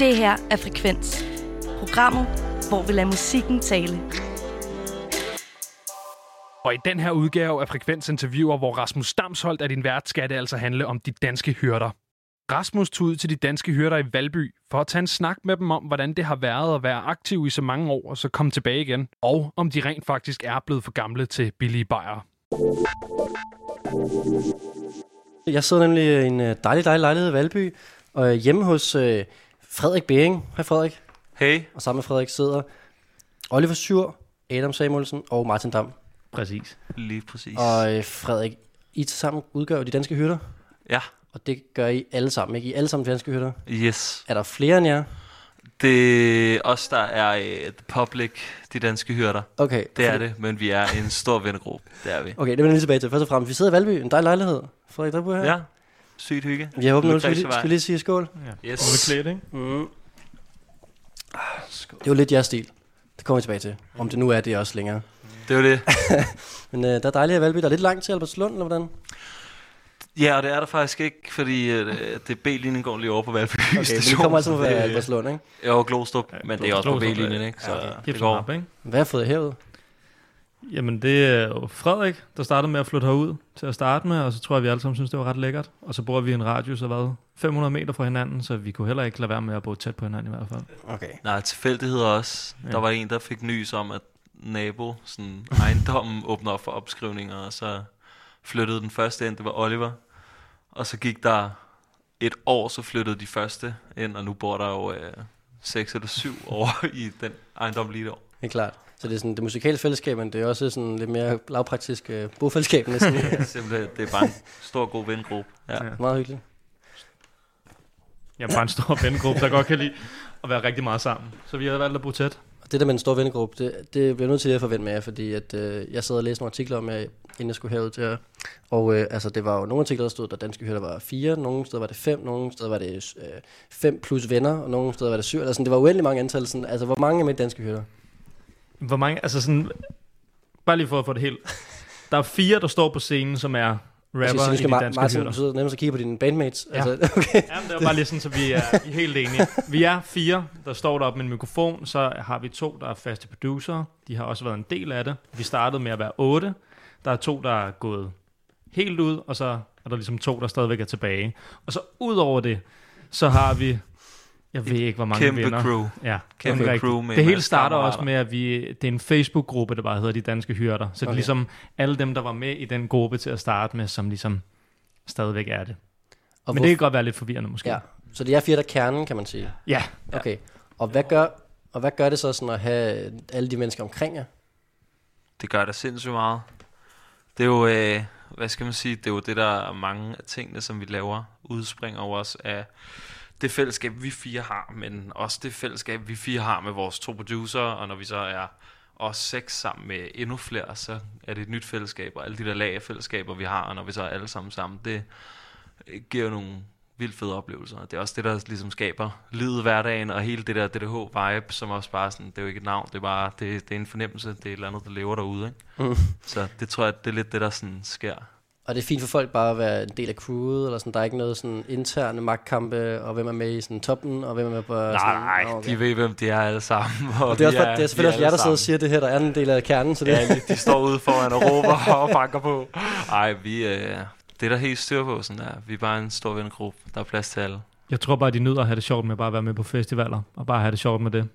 Det her er Frekvens. Programmet, hvor vi lader musikken tale. Og i den her udgave af Frekvens Interviewer, hvor Rasmus Damsholdt er din vært, skal det altså handle om de danske hyrder. Rasmus tog ud til de danske hyrder i Valby for at tage en snak med dem om, hvordan det har været at være aktiv i så mange år og så komme tilbage igen, og om de rent faktisk er blevet for gamle til billige bajer. Jeg sidder nemlig i en øh, dejlig, dejlig lejlighed i Valby, og hjemme hos øh, Frederik Bering. Hej Frederik. Hey. Og sammen med Frederik sidder Oliver Syr, Adam Samuelsen og Martin Dam. Præcis. Lige præcis. Og øh, Frederik, I til sammen udgør jo de danske hyrder, Ja, og det gør I alle sammen, ikke? I alle sammen danske hyrder. yes. Er der flere end jer? Det er os, der er uh, the public, de danske hyrder. Okay. Det er det, men vi er en stor vennegruppe. Det er vi. Okay, det vender jeg lige tilbage til. Først og fremmest, vi sidder i Valby, en dejlig lejlighed. Frederik, der bor her. Ja, sygt hygge. Vi har åbnet, Ved skal vi, skal vi lige sige skål? Ja. Yes. Klædt, ikke? Mm. Det var lidt jeres stil. Det kommer vi tilbage til. Om det nu er det også længere. Det var det. Men øh, der er dejligt i Valby. Der er lidt langt til Albertslund, eller hvordan? Ja, og det er der faktisk ikke, fordi uh, det B-linjen går lige over på Valby Okay, men det kommer altså fra Albertslund, ikke? Jo, Glostrup, men det er også på Glostrup, B-linjen, ikke? Så Ja, okay. det Gift går. op, ikke? Hvad har fået herud? Jamen, det er jo Frederik, der startede med at flytte herud til at starte med, og så tror jeg, vi alle sammen synes, det var ret lækkert. Og så bor vi i en radius af hvad? 500 meter fra hinanden, så vi kunne heller ikke lade være med at bo tæt på hinanden i hvert fald. Okay. Nej, tilfældigheder også. Ja. Der var en, der fik nys om, at nabo, sådan ejendommen, åbner op for opskrivninger, og så flyttede den første ind, det var Oliver. Og så gik der et år, så flyttede de første ind, og nu bor der jo øh, seks eller syv år i den ejendom lige år. Det er klart. Så det er sådan det musikale fællesskab, men det er også sådan lidt mere lavpraktisk øh, bofællesskab næsten. Ja, simpelthen, det er bare en stor, god vengruppe. Ja. Ja. Meget hyggeligt. Jeg er bare en stor vennegruppe, der godt kan lide at være rigtig meget sammen. Så vi har valgt at bo tæt. Og det der med en stor vennegruppe, det, det bliver jeg nødt til at forvente med jer, fordi at, øh, jeg sad og læste nogle artikler om jer, inden jeg skulle herud til jer. Og øh, altså, det var jo nogle artikler, der stod, at danske hyrder var fire, nogle steder var det fem, nogle steder var det øh, fem plus venner, og nogle steder var det syv. Altså, sådan, det var uendelig mange antal. Sådan, altså, hvor mange er med i danske hyrder? Hvor mange, altså sådan, bare lige for at få det helt. Der er fire, der står på scenen, som er rapper Altså, i de danske Martin, hyrder. du sidder nemmest og kigger på dine bandmates. Ja. Altså, okay. Jamen, det var bare lige sådan, så vi er, vi er helt enige. Vi er fire, der står deroppe med en mikrofon. Så har vi to, der er faste producer. De har også været en del af det. Vi startede med at være otte. Der er to, der er gået helt ud, og så er der ligesom to, der stadigvæk er tilbage. Og så ud over det, så har vi, jeg ved ikke, hvor mange Kæmpe venner. crew. Ja, Kæmpe rigtigt. crew med Det hele starter også med, at vi, det er en Facebook-gruppe, der bare hedder De Danske Hyrder. Så det er Okay. ligesom alle dem, der var med i den gruppe til at starte med, som ligesom stadigvæk er det. Og Men hvor- det kan godt være lidt forvirrende måske. Ja, så det er fire, der er kernen, kan man sige. ja. Okay. Og hvad gør, og hvad gør det så sådan at have alle de mennesker omkring jer? Det gør det sindssygt meget. Det er jo, øh, hvad skal man sige, det er jo det, der er mange af tingene, som vi laver, udspringer over os af det fællesskab, vi fire har, men også det fællesskab, vi fire har med vores to producer, og når vi så er os seks sammen med endnu flere, så er det et nyt fællesskab, og alle de der lag af fællesskaber, vi har, og når vi så er alle sammen sammen, det giver nogle vildt fede oplevelser. Det er også det, der ligesom skaber livet hverdagen, og hele det der DDH-vibe, som også bare sådan, det er jo ikke et navn, det er bare, det, det er en fornemmelse, det er et eller andet, der lever derude, ikke? Mm. Så det tror jeg, det er lidt det, der sådan sker. Og det er fint for folk bare at være en del af crewet, eller sådan, der er ikke noget sådan interne magtkampe, og hvem er med i sådan toppen, og hvem er med på... Nej, sådan, nej, Nå, de ved, hvem de er alle sammen. Og, Og det er, også, bare- det er selvfølgelig også jer, der sidder og siger det her, der er en del af kernen, så det. Ja, de står ude foran og råber og banker på. Ej, vi, øh, det er der helt styr på, sådan der. Vi er bare en stor vennegruppe, der er plads til alle. Jeg tror bare, de nyder at have det sjovt med bare at være med på festivaler, og bare have det sjovt med det.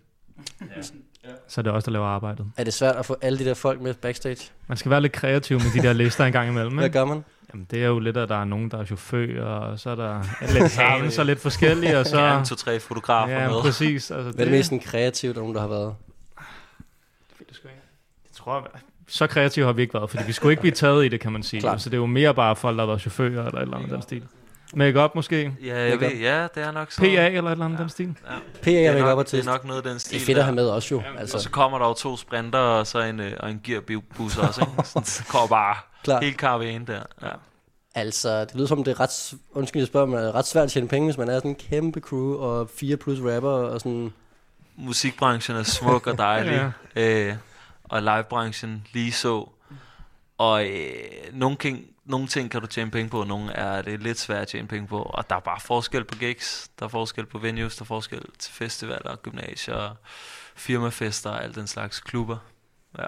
Så er det også der laver arbejdet. er det svært at få alle de der folk med backstage. Man skal være lidt kreativ med de der lister en gang imellem. Hvad Ikke? gør man? Jamen, det er jo lidt, at der er nogen, der er chauffør, og så er der lidt hands og lidt forskellige, og så... Ja, en, to, tre fotografer Ja, med. præcis. Altså, Hvad er det mest sådan kreativt, der er nogen, der har været? Jeg tror, så kreative har vi ikke været, fordi vi skulle ikke blive taget i det, kan man sige. Klart. Så det er jo mere bare folk, der har været chauffører eller et eller andet den stil. Make-up måske? Ja, jeg ved, ja, det er nok PA sådan. eller et eller andet den stil? Ja. PA Det er er, make nok, up det er nok noget af den Det stil er fedt at der. have med også jo. Og så Altså, kommer der jo to sprinter og så en, øh, og en gearbus også, ikke? Sådan, så kommer bare klar. helt karavanen der. Ja. Altså, det lyder som, det er ret, undskyld, jeg spørger, men det er ret svært at tjene penge, hvis man er sådan en kæmpe crew og fire plus rapper og sådan... Musikbranchen er smuk og dejlig, øh, og livebranchen lige så. Og øh, nogle ting, nogle ting kan du tjene penge på, og nogle er det lidt svært at tjene penge på. Og der er bare forskel på gigs, der er forskel på venues, der er forskel til festivaler, gymnasier, firmafester og alt den slags klubber. Ja.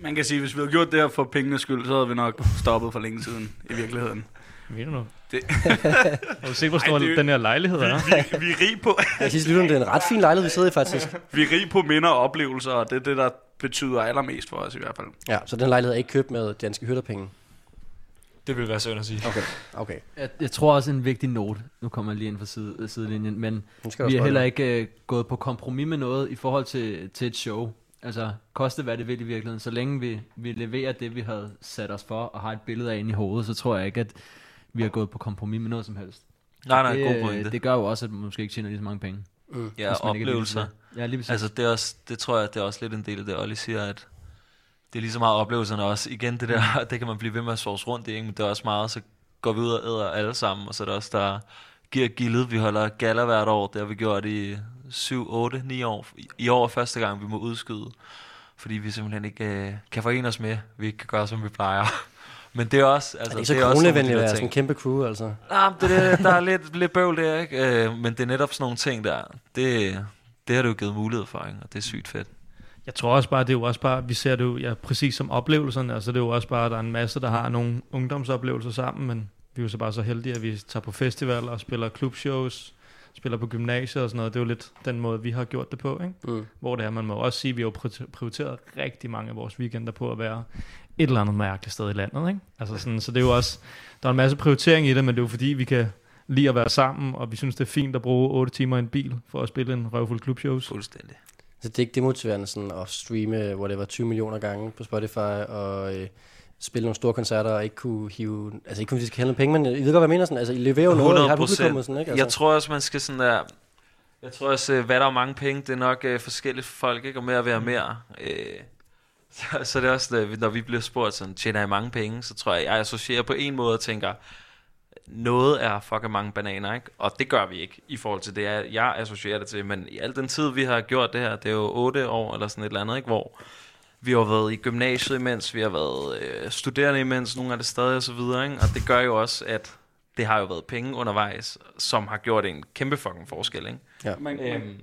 Man kan sige, at hvis vi havde gjort det her for pengenes skyld, så havde vi nok stoppet for længe siden, i virkeligheden. Ved du nu? Det- Har du set, hvor stor Ej, det- den her lejlighed er? Vi, vi, er rige på, Jeg synes, det er en ret fin lejlighed, vi sidder i faktisk. vi er rige på minder og oplevelser, og det er det, der betyder allermest for os i hvert fald. Ja, så den lejlighed er ikke købt med danske hytterpenge. Det vil være synd at sige. Okay, okay. Jeg, jeg tror også en vigtig note, nu kommer jeg lige ind fra side, sidelinjen, men vi er heller ikke øh, gået på kompromis med noget i forhold til, til et show. Altså, koste hvad det vil i virkeligheden. Så længe vi, vi leverer det, vi havde sat os for, og har et billede af inde i hovedet, så tror jeg ikke, at vi har gået på kompromis med noget som helst. Nej, nej, det, god øh, pointe. Det gør jo også, at man måske ikke tjener lige så mange penge. Mm. ja, er oplevelser. det. Ja, lige præcis. Altså, det, er også, det tror jeg, det er også lidt en del af det, Olli siger, at det er lige så meget oplevelserne også. Igen, det der, det kan man blive ved med at sovs rundt i, ikke? men det er også meget, så går vi ud og æder alle sammen, og så er der også, der giver gildet. Vi holder gala hvert år, det har vi gjort i 7, 8, 9 år. I- år er første gang, vi må udskyde, fordi vi simpelthen ikke øh, kan forene os med, vi ikke kan gøre, som vi plejer. Men det er også... Altså, Er det ikke så er kronevenligt at være sådan en kæmpe crew, altså? Nej, det, det, der er lidt, lidt bøvl der, ikke? Øh, men det er netop sådan nogle ting der. Det, det har du jo givet mulighed for, ikke? og det er sygt fedt. Jeg tror også bare, det er jo også bare, vi ser det jo ja, præcis som oplevelserne. Altså det er jo også bare, der er en masse, der har nogle ungdomsoplevelser sammen, men vi er jo så bare så heldige, at vi tager på festivaler og spiller klubshows, spiller på gymnasier og sådan noget. Det er jo lidt den måde, vi har gjort det på, ikke? Mm. Hvor det er, man må også sige, at vi har prioriteret rigtig mange af vores weekender på at være et eller andet mærkeligt sted i landet, ikke? Altså sådan, så det er jo også, der er en masse prioritering i det, men det er jo fordi, vi kan lide at være sammen, og vi synes, det er fint at bruge 8 timer i en bil for at spille en røvfuld klubshows. Fuldstændig. Så det er ikke demotiverende sådan at streame, hvor det var 20 millioner gange på Spotify, og øh, spille nogle store koncerter, og ikke kunne hive, altså ikke kun fordi de skal noget penge, men I ved godt, hvad jeg mener, sådan, altså I leverer jo noget, I har et 100%. publikum og sådan, ikke? Altså. Jeg tror også, man skal sådan der... Jeg tror også, øh, hvad der er mange penge, det er nok øh, forskelligt for folk, ikke? Og mere at være mere. Øh, så, så det er også, når vi bliver spurgt sådan, tjener I mange penge? Så tror jeg, jeg associerer på en måde og tænker, noget er fucking mange bananer, ikke? Og det gør vi ikke i forhold til det, jeg, jeg associerer det til. Men i al den tid, vi har gjort det her, det er jo otte år eller sådan et eller andet, ikke? Hvor vi har været i gymnasiet imens, vi har været øh, studerende imens, nogle af det stadig og så videre, ikke? Og det gør jo også, at det har jo været penge undervejs, som har gjort en kæmpe fucking forskel, ikke? Man, Øhm,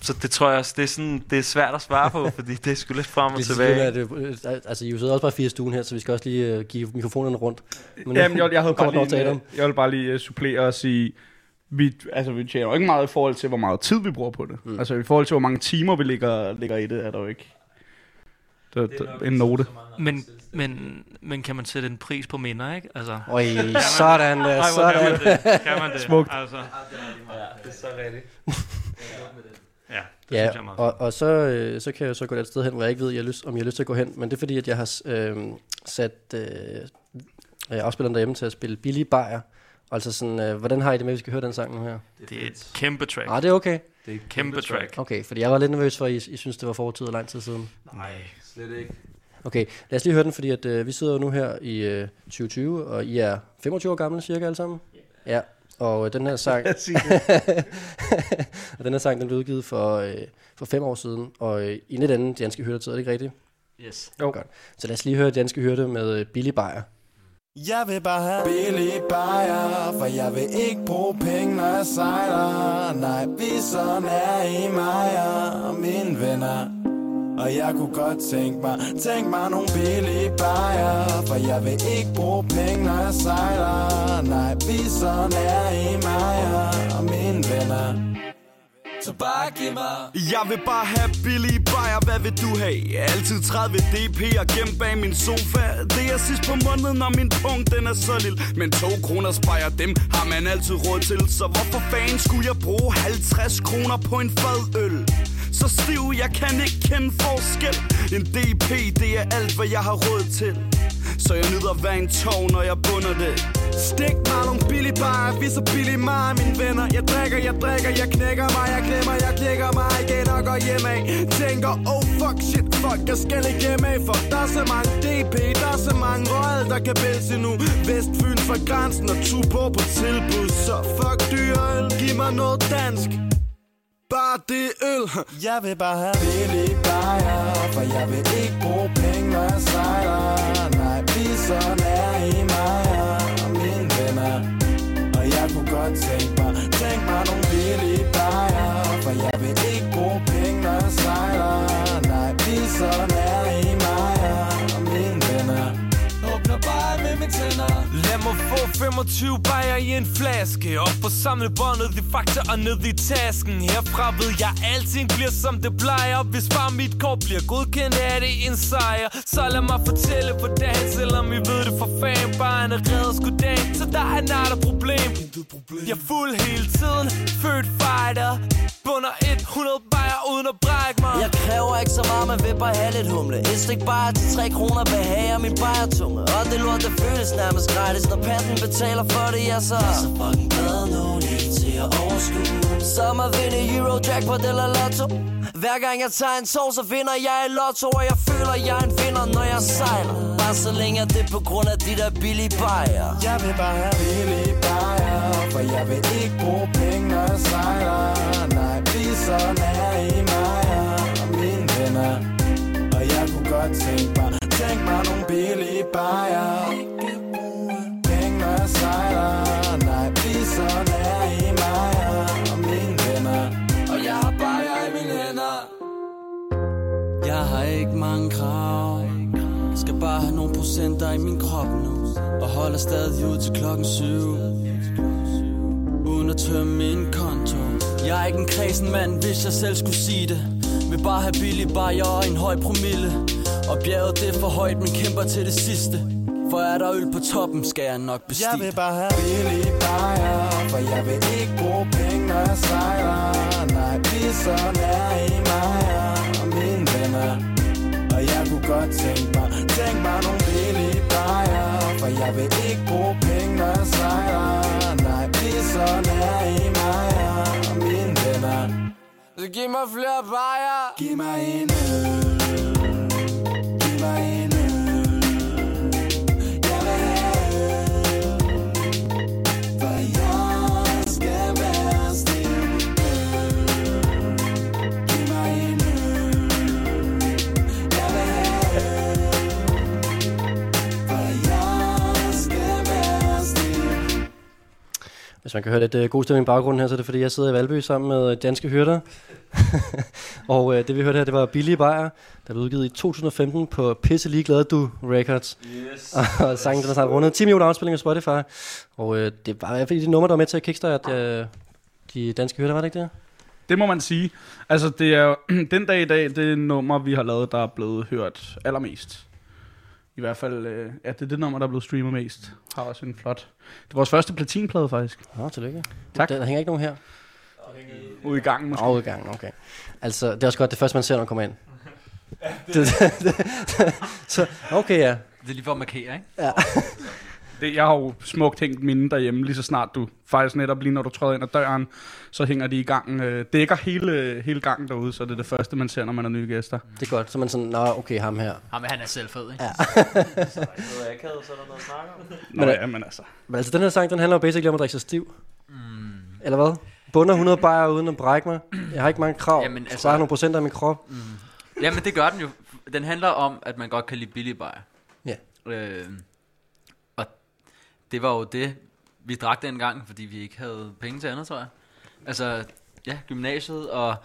så det tror jeg også, det er, sådan, det er svært at svare på, fordi det er sgu lidt frem og tilbage. er det, øh, altså, I sidder også bare fire i stuen her, så vi skal også lige uh, give mikrofonerne rundt. Men, Jamen, jeg, jeg, havde bare lige, øh, jeg vil bare lige uh, supplere og sige, vi, altså, vi tjener jo ikke meget i forhold til, hvor meget tid vi bruger på det. Mm. Altså i forhold til, hvor mange timer vi ligger, ligger i det, er der jo ikke der, der, en note. Men, men, men kan man sætte en pris på minder, ikke? Altså, Øj, sådan der, Ej, hvor kan sådan. man det? Kan man det? Smukt. Altså, Ja, det er så rigtigt. ja, det Ja, synes jeg er meget og, og så, øh, så kan jeg så gå et sted hen, hvor jeg ikke ved, jeg lyst, om jeg har lyst til at gå hen. Men det er fordi, at jeg har øh, sat øh, afspilleren derhjemme til at spille billige bajer. Altså sådan, øh, hvordan har I det med, at vi skal høre den sang nu her? Det er et kæmpe track. Ah, det er okay. Det er et Kæmpe track. Okay, fordi jeg var lidt nervøs for, at I, I synes, det var fortid og lang tid siden. Nej. Slet ikke. Okay, lad os lige høre den, fordi at, øh, vi sidder jo nu her i øh, 2020, og I er 25 år gamle cirka alle sammen. Ja, og øh, den her sang, og den her sang, den blev udgivet for, øh, for fem år siden, og øh, i en lidt anden danske hyrde, er det ikke rigtigt? Yes. Jo. Godt. Så lad os lige høre danske hyrde med øh, Billy Bayer. Jeg vil bare have billig bajer, for jeg vil ikke bruge penge, når jeg sejler. Nej, vi sådan er i mig og mine venner. Og jeg kunne godt tænke mig, tænk mig nogle billige bajer, for jeg vil ikke bruge penge, når jeg sejler. Nej, vi sådan er i mig og mine venner. Så bare giv mig Jeg vil bare have billige bajer, hvad vil du have? Altid 30 dp og gemt bag min sofa Det er sidst på måneden, og min punkt den er så lille Men 2 kroner spejer dem har man altid råd til Så hvorfor fanden skulle jeg bruge 50 kroner på en fadøl? Så stiv, jeg kan ikke kende forskel. En DP, det er alt, hvad jeg har råd til. Så jeg nyder hver en tog, når jeg bunder det. Stik mig nogle billige bajer, vi så billige mig mine venner. Jeg drikker, jeg drikker, jeg knækker mig, jeg glemmer, jeg klikker mig igen og går hjem af. Tænker, oh fuck shit, fuck, jeg skal ikke hjem af For der er så mange DP, der er så mange røde, der kan vælge nu. Vestfyn fra grænsen og Tuborg på tilbud Så fuck dyr, giv mig noget dansk. Bare det øl. Jeg vil bare have billig bajer, for jeg vil ikke bruge penge, når jeg sejler. Nej, vi er i mig og mine venner. Og jeg kunne godt tænke mig, tænk mig nogle billige bajer For jeg vil ikke bruge penge, når jeg sejler. Nej, vi 20 bajer i en flaske Og på samlebåndet, de fakta og ned i tasken. Herfra ved jeg, alting bliver som det plejer. Hvis bare mit kort bliver godkendt, er det en sejr. Så lad mig fortælle på dagen, selvom I ved det for fan Bare en redder sgu dag, så der er nada problem. Jeg er fuld hele tiden, født fighter. Bunder 100 bajer uden at brække mig. Jeg kræver ikke så meget, man vil bare have lidt humle. Et stik bare til 3 kroner behager min bajertunge. Og det lort, det føles nærmest gratis Når panten betaler for det, ja så Så fucking glad nu, lige til at overskue. Som at vinde Euro Jackpot eller Lotto. Hver gang jeg tager en tår, så vinder jeg i Lotto Og jeg føler, jeg er en vinder, når jeg sejler. Bare så længe det er på grund af de der billige bajer. Jeg vil bare have billige bajer For jeg vil ikke bruge penge, når jeg sejler. Nej, vi er så nær i mig og mine venner. Og jeg kunne godt tænke mig Tænk mig nogle billige bajer mange krav Jeg skal bare have nogle procenter i min krop nu. Og holder stadig ud til klokken syv. Uden at tømme min konto. Jeg er ikke en kredsen mand, hvis jeg selv skulle sige det. Vil bare have billige bajer og en høj promille. Og bjerget det er for højt, men kæmper til det sidste. For er der øl på toppen, skal jeg nok bestige Jeg vil bare have billige bajer For jeg vil ikke bruge penge, når jeg sejler Nej, vi er i mig og mine venner godt tænke mig. Tænk mig nogle billige bajer For jeg vil ikke bruge penge, når jeg sejrer. Nej, vi er i mig og mine venner. Så giv mig flere bajer Giv mig en øl. Hvis man kan høre lidt uh, god stemning i baggrunden her, så er det fordi, jeg sidder i Valby sammen med øh, danske hyrder. og uh, det vi hørte her, det var Billige Bajer, der blev udgivet i 2015 på Pisse Ligeglade Du Records. Yes. og sangen den har snart rundet 10 millioner afspillinger på Spotify. Og uh, det var i hvert fald de numre, der var med til at kickstarte uh, de danske hyrder, var det ikke det? Det må man sige. Altså, det er den dag i dag, det er nummer, vi har lavet, der er blevet hørt allermest. I hvert fald, øh, ja, det er det nummer, der er blevet streamet mest. Har også en flot... Det er vores første platinplade, faktisk. Nå, tillykke. Tak. Der, der hænger ikke nogen her. Ude i gangen, måske. Ude i gangen, okay. Altså, det er også godt det første, man ser, når man kommer ind. det, det, det, så, okay, ja. Det er lige for at markere, ikke? Ja. Det, jeg har jo smukt hængt mine derhjemme, lige så snart du, faktisk netop lige når du træder ind ad døren, så hænger de i gangen, øh, dækker hele, hele gangen derude, så det er det første, man ser, når man er nye gæster. Det er godt, så man sådan, nå, okay, ham her. Ham, han er selv fed, ikke? Ja. Så er noget akavet, så er der noget at snakke om. Nå Men, ja, men altså. Men altså, den her sang, den handler jo basically om at drikke sig stiv. Mm. Eller hvad? Bunder 100 bajer uden at brække mig. Jeg har ikke mange krav. Jamen, altså- så har jeg nogle procenter af min krop. Mm. Jamen, det gør den jo. Den handler om, at man godt kan lide billige bajer. Ja. Øh, det var jo det, vi drak dengang, fordi vi ikke havde penge til andet, tror jeg. Altså, ja, gymnasiet, og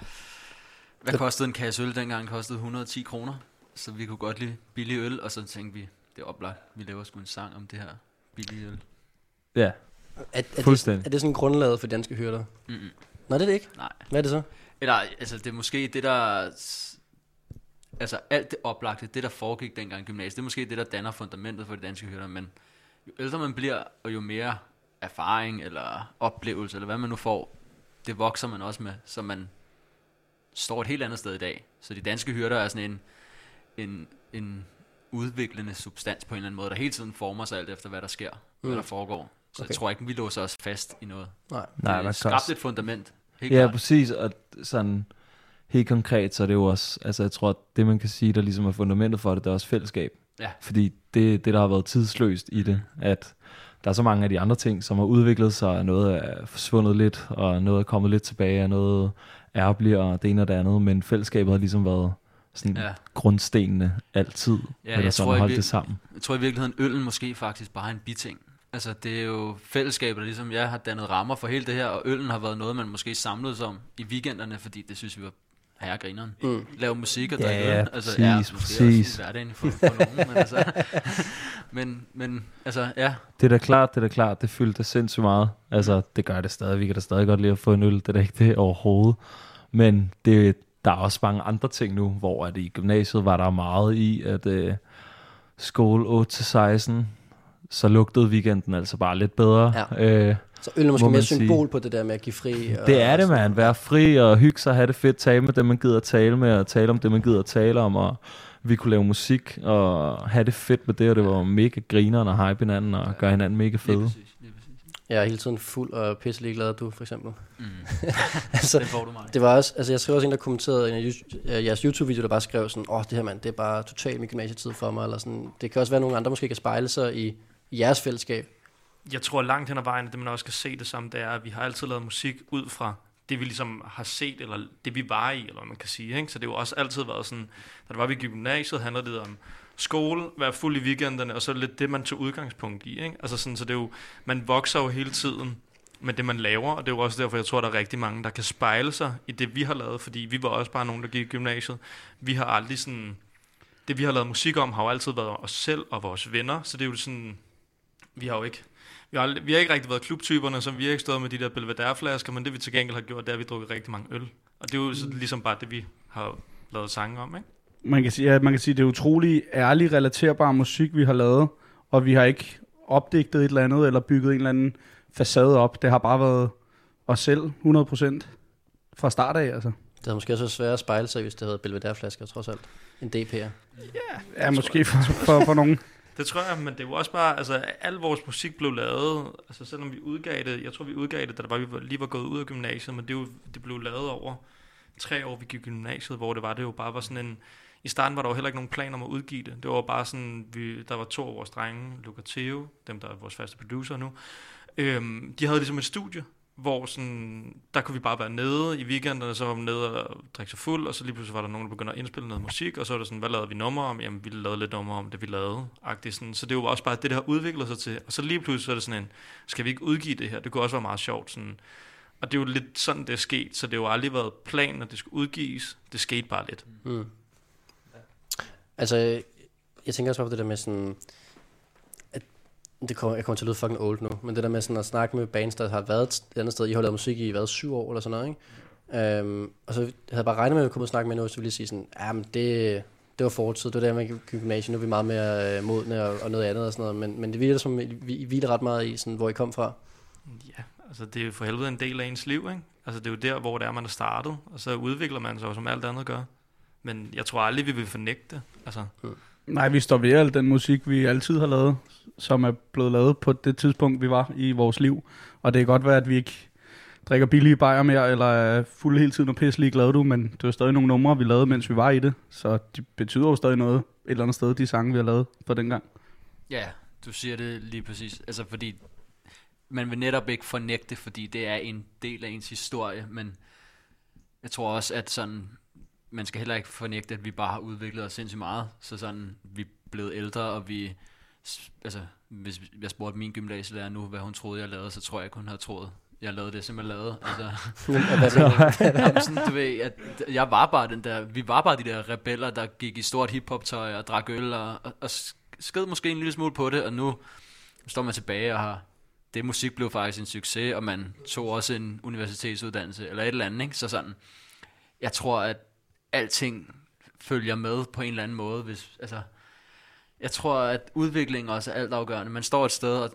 hvad kostede en kasse øl dengang? Kostede 110 kroner. Så vi kunne godt lide billig øl, og så tænkte vi, det er oplagt, vi laver sgu en sang om det her billige øl. Ja, Er, er, det, Fuldstændig. er det sådan grundlaget for danske hyrder? Mm-mm. Nej, det er det ikke. Nej. Hvad er det så? Eller, altså, det er måske det, der... Altså, alt det oplagte, det der foregik dengang i gymnasiet, det er måske det, der danner fundamentet for de danske hyrder, men jo ældre man bliver, og jo mere erfaring eller oplevelse, eller hvad man nu får, det vokser man også med, så man står et helt andet sted i dag. Så de danske hyrder er sådan en, en, en udviklende substans på en eller anden måde, der hele tiden former sig alt efter, hvad der sker, mm. hvad Mm. der foregår. Så okay. Jeg tror ikke, vi låser os fast i noget. Nej. Nej, det man er skabt også- et fundament. Helt ja, klart. præcis, og sådan helt konkret, så er det jo også, altså jeg tror, at det man kan sige, der ligesom er fundamentet for det, det er også fællesskab. Ja. Fordi det, det, der har været tidsløst i det, at der er så mange af de andre ting, som har udviklet sig, og noget er forsvundet lidt, og noget er kommet lidt tilbage, og noget er bliver, det ene og det andet, men fællesskabet har ligesom været sådan Ja. grundstenene altid, Ja, eller sådan vir- det sammen. Jeg tror i virkeligheden, øllen måske faktisk bare er en biting. Altså, det er jo fællesskabet, der ligesom jeg har dannet rammer for hele det her, og øllen har været noget, man måske samledes om i weekenderne, fordi det synes vi var herregrineren. Mm. Mm. Lave musik og Ja, drikke ja, øl. Altså, præcis, ja, måske præcis. også hverdagen for, for nogen, men altså, men, men altså, ja, Det er da klart, det er da klart, det fyldte sindssygt meget. Altså, det gør det stadig. Vi kan da stadig godt lide at få en øl. Det er da ikke det overhovedet. Men det, der er også mange andre ting nu, hvor at i gymnasiet var der meget i, at øh, skole 8-16, så lugtede weekenden altså bare lidt bedre. Ja. Øh, Så øl er måske må mere sige. symbol på det der med at give fri. Og, Det er det, man. Være fri og hygge sig, have det fedt, tale med dem, man gider at tale med, og tale om det, man gider at tale om, og vi kunne lave musik, og have det fedt med det, og det var mega grineren og hype hinanden, og gøre hinanden mega fede. Jeg er hele tiden fuld og pisselig glad, du for eksempel. Mm. altså, Den får du mig. Det var også, altså jeg skrev også en, der kommenterede en af øh, jeres YouTube-video, der bare skrev sådan, åh, oh, det her mand, det er bare totalt min gymnasietid for mig, eller sådan. Det kan også være, at nogle andre måske kan spejle sig i, i jeres fællesskab. Jeg tror langt hen ad vejen, at det man også skal se det som, det er, at vi har altid lavet musik ud fra det, vi ligesom har set, eller det, vi var i, eller hvad man kan sige. Ikke? Så det har jo også altid været sådan, da det var, vi i gymnasiet, handlede det om skole, være fuld i weekenderne, og så lidt det, man tog udgangspunkt i. Ikke? Altså sådan, så det er jo, man vokser jo hele tiden med det, man laver, og det er jo også derfor, jeg tror, der er rigtig mange, der kan spejle sig i det, vi har lavet, fordi vi var også bare nogen, der gik i gymnasiet. Vi har aldrig sådan, det vi har lavet musik om, har jo altid været os selv og vores venner, så det er jo sådan, vi har jo ikke vi har, vi har ikke rigtig været klubtyperne, så vi har ikke stået med de der Belvedere-flasker, men det vi til gengæld har gjort, det er, at vi drukket rigtig mange øl. Og det er jo så ligesom bare det, vi har lavet sange om, ikke? Man kan sige, ja, man kan sige, det er utrolig ærlig, relaterbar musik, vi har lavet, og vi har ikke opdigtet et eller andet, eller bygget en eller anden facade op. Det har bare været os selv, 100% fra start af, altså. Det havde måske også været svært at spejle sig, hvis det havde Belvedere-flasker, trods alt. En DP'er. Ja, måske for, for, for nogen. Det tror jeg, men det var også bare, altså al vores musik blev lavet, altså selvom vi udgav det, jeg tror vi udgav det, da det var, vi lige var gået ud af gymnasiet, men det, jo, det blev lavet over tre år, vi gik i gymnasiet, hvor det var, det jo bare var sådan en, i starten var der jo heller ikke nogen plan om at udgive det. Det var bare sådan, vi, der var to af vores drenge, Luca Theo, dem der er vores faste producer nu, øhm, de havde ligesom et studie, hvor sådan, der kunne vi bare være nede i weekenderne, så var man nede og drikke sig fuld, og så lige pludselig var der nogen, der begyndte at indspille noget musik, og så var det sådan, hvad lavede vi nummer om? Jamen, vi lavede lidt nummer om det, vi lavede. Agtigt sådan. Så det var også bare det, der har udviklet sig til. Og så lige pludselig så er det sådan en, skal vi ikke udgive det her? Det kunne også være meget sjovt. Sådan. Og det er jo lidt sådan, det er sket, så det har jo aldrig været planen, at det skulle udgives. Det skete bare lidt. Mm. Altså, jeg tænker også på det der med sådan, det kommer, jeg kommer til at lyde fucking old nu, men det der med sådan at snakke med bands, der har været et andet sted, I har lavet musik i, hvad, syv år eller sådan noget, ikke? Um, og så havde jeg bare regnet med, at vi kunne snakke med noget, så ville jeg sige sådan, ja, men det, det var fortid, det var der, i gymnasiet, nu er vi meget mere øh, modne og, og, noget andet og sådan noget, men, men det virker som, I, I hviler ret meget i, sådan, hvor I kom fra. Ja, altså det er jo for helvede en del af ens liv, ikke? Altså det er jo der, hvor det er, man er startet, og så udvikler man sig jo, som alt andet gør. Men jeg tror aldrig, vi vil fornægte det. Altså, Nej, vi står ved al den musik, vi altid har lavet, som er blevet lavet på det tidspunkt, vi var i vores liv. Og det kan godt være, at vi ikke drikker billige bajer mere, eller er fulde hele tiden og pisselig glad du, men det var stadig nogle numre, vi lavede, mens vi var i det. Så de betyder jo stadig noget et eller andet sted, de sange, vi har lavet for dengang. Ja, du siger det lige præcis. Altså fordi man vil netop ikke fornægte, fordi det er en del af ens historie, men jeg tror også, at sådan, man skal heller ikke fornægte, at vi bare har udviklet os sindssygt meget. Så sådan, vi er blevet ældre, og vi, altså, hvis jeg spurgte min gymnasielærer nu, hvad hun troede, jeg lavede, så tror jeg ikke, hun havde troet, jeg lavede det, som jeg lavede. Altså, du? Jamen, sådan, du ved, at jeg var bare den der, vi var bare de der rebeller, der gik i stort hiphop-tøj og drak øl, og, og, og sked måske en lille smule på det, og nu står man tilbage og har, det musik blev faktisk en succes, og man tog også en universitetsuddannelse, eller et eller andet, ikke? Så sådan, jeg tror, at alting følger med på en eller anden måde, hvis, altså, jeg tror, at udvikling også er altafgørende. Man står et sted, og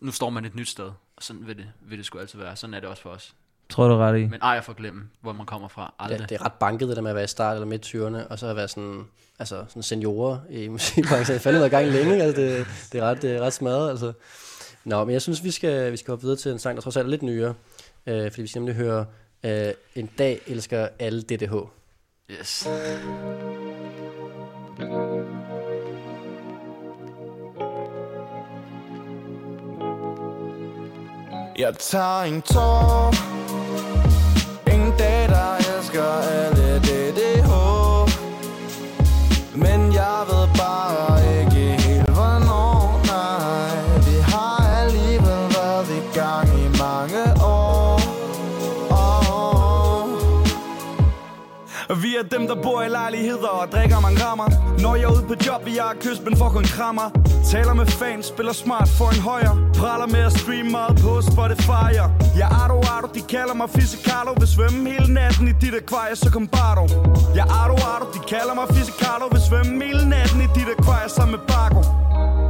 nu står man et nyt sted, og sådan vil det, vil det sgu altid være. Sådan er det også for os. Tror du ret i? Men ej, jeg får glemme, hvor man kommer fra. Aldrig. Det, det er ret banket, det der med at være i start eller midt 20'erne, og så at være sådan, altså, sådan seniorer i musikbranchen. Det har fandme været gang længe, altså, det, det, er ret, det er ret smadret. Altså. Nå, men jeg synes, vi skal, vi skal hoppe videre til en sang, der trods alt er lidt nyere, øh, fordi vi skal nemlig høre øh, En dag elsker alle DDH. Yes. Jeg tager en tår. En dag, der elsker alle. Vi er dem, der bor i lejligheder og drikker man rammer. Når jeg er ude på job, vi jeg kyst, men får kun krammer. Taler med fans, spiller smart, for en højere Praler med at streame meget på Spotify. Ja, Ardo, Ardo, de kalder mig Fizikalo Vil svømme hele natten i dit akvarie, så kom Bardo Ja, Ardo, Ardo, de kalder mig Fizikalo Vil svømme hele natten i dit akvarie sammen med Bargo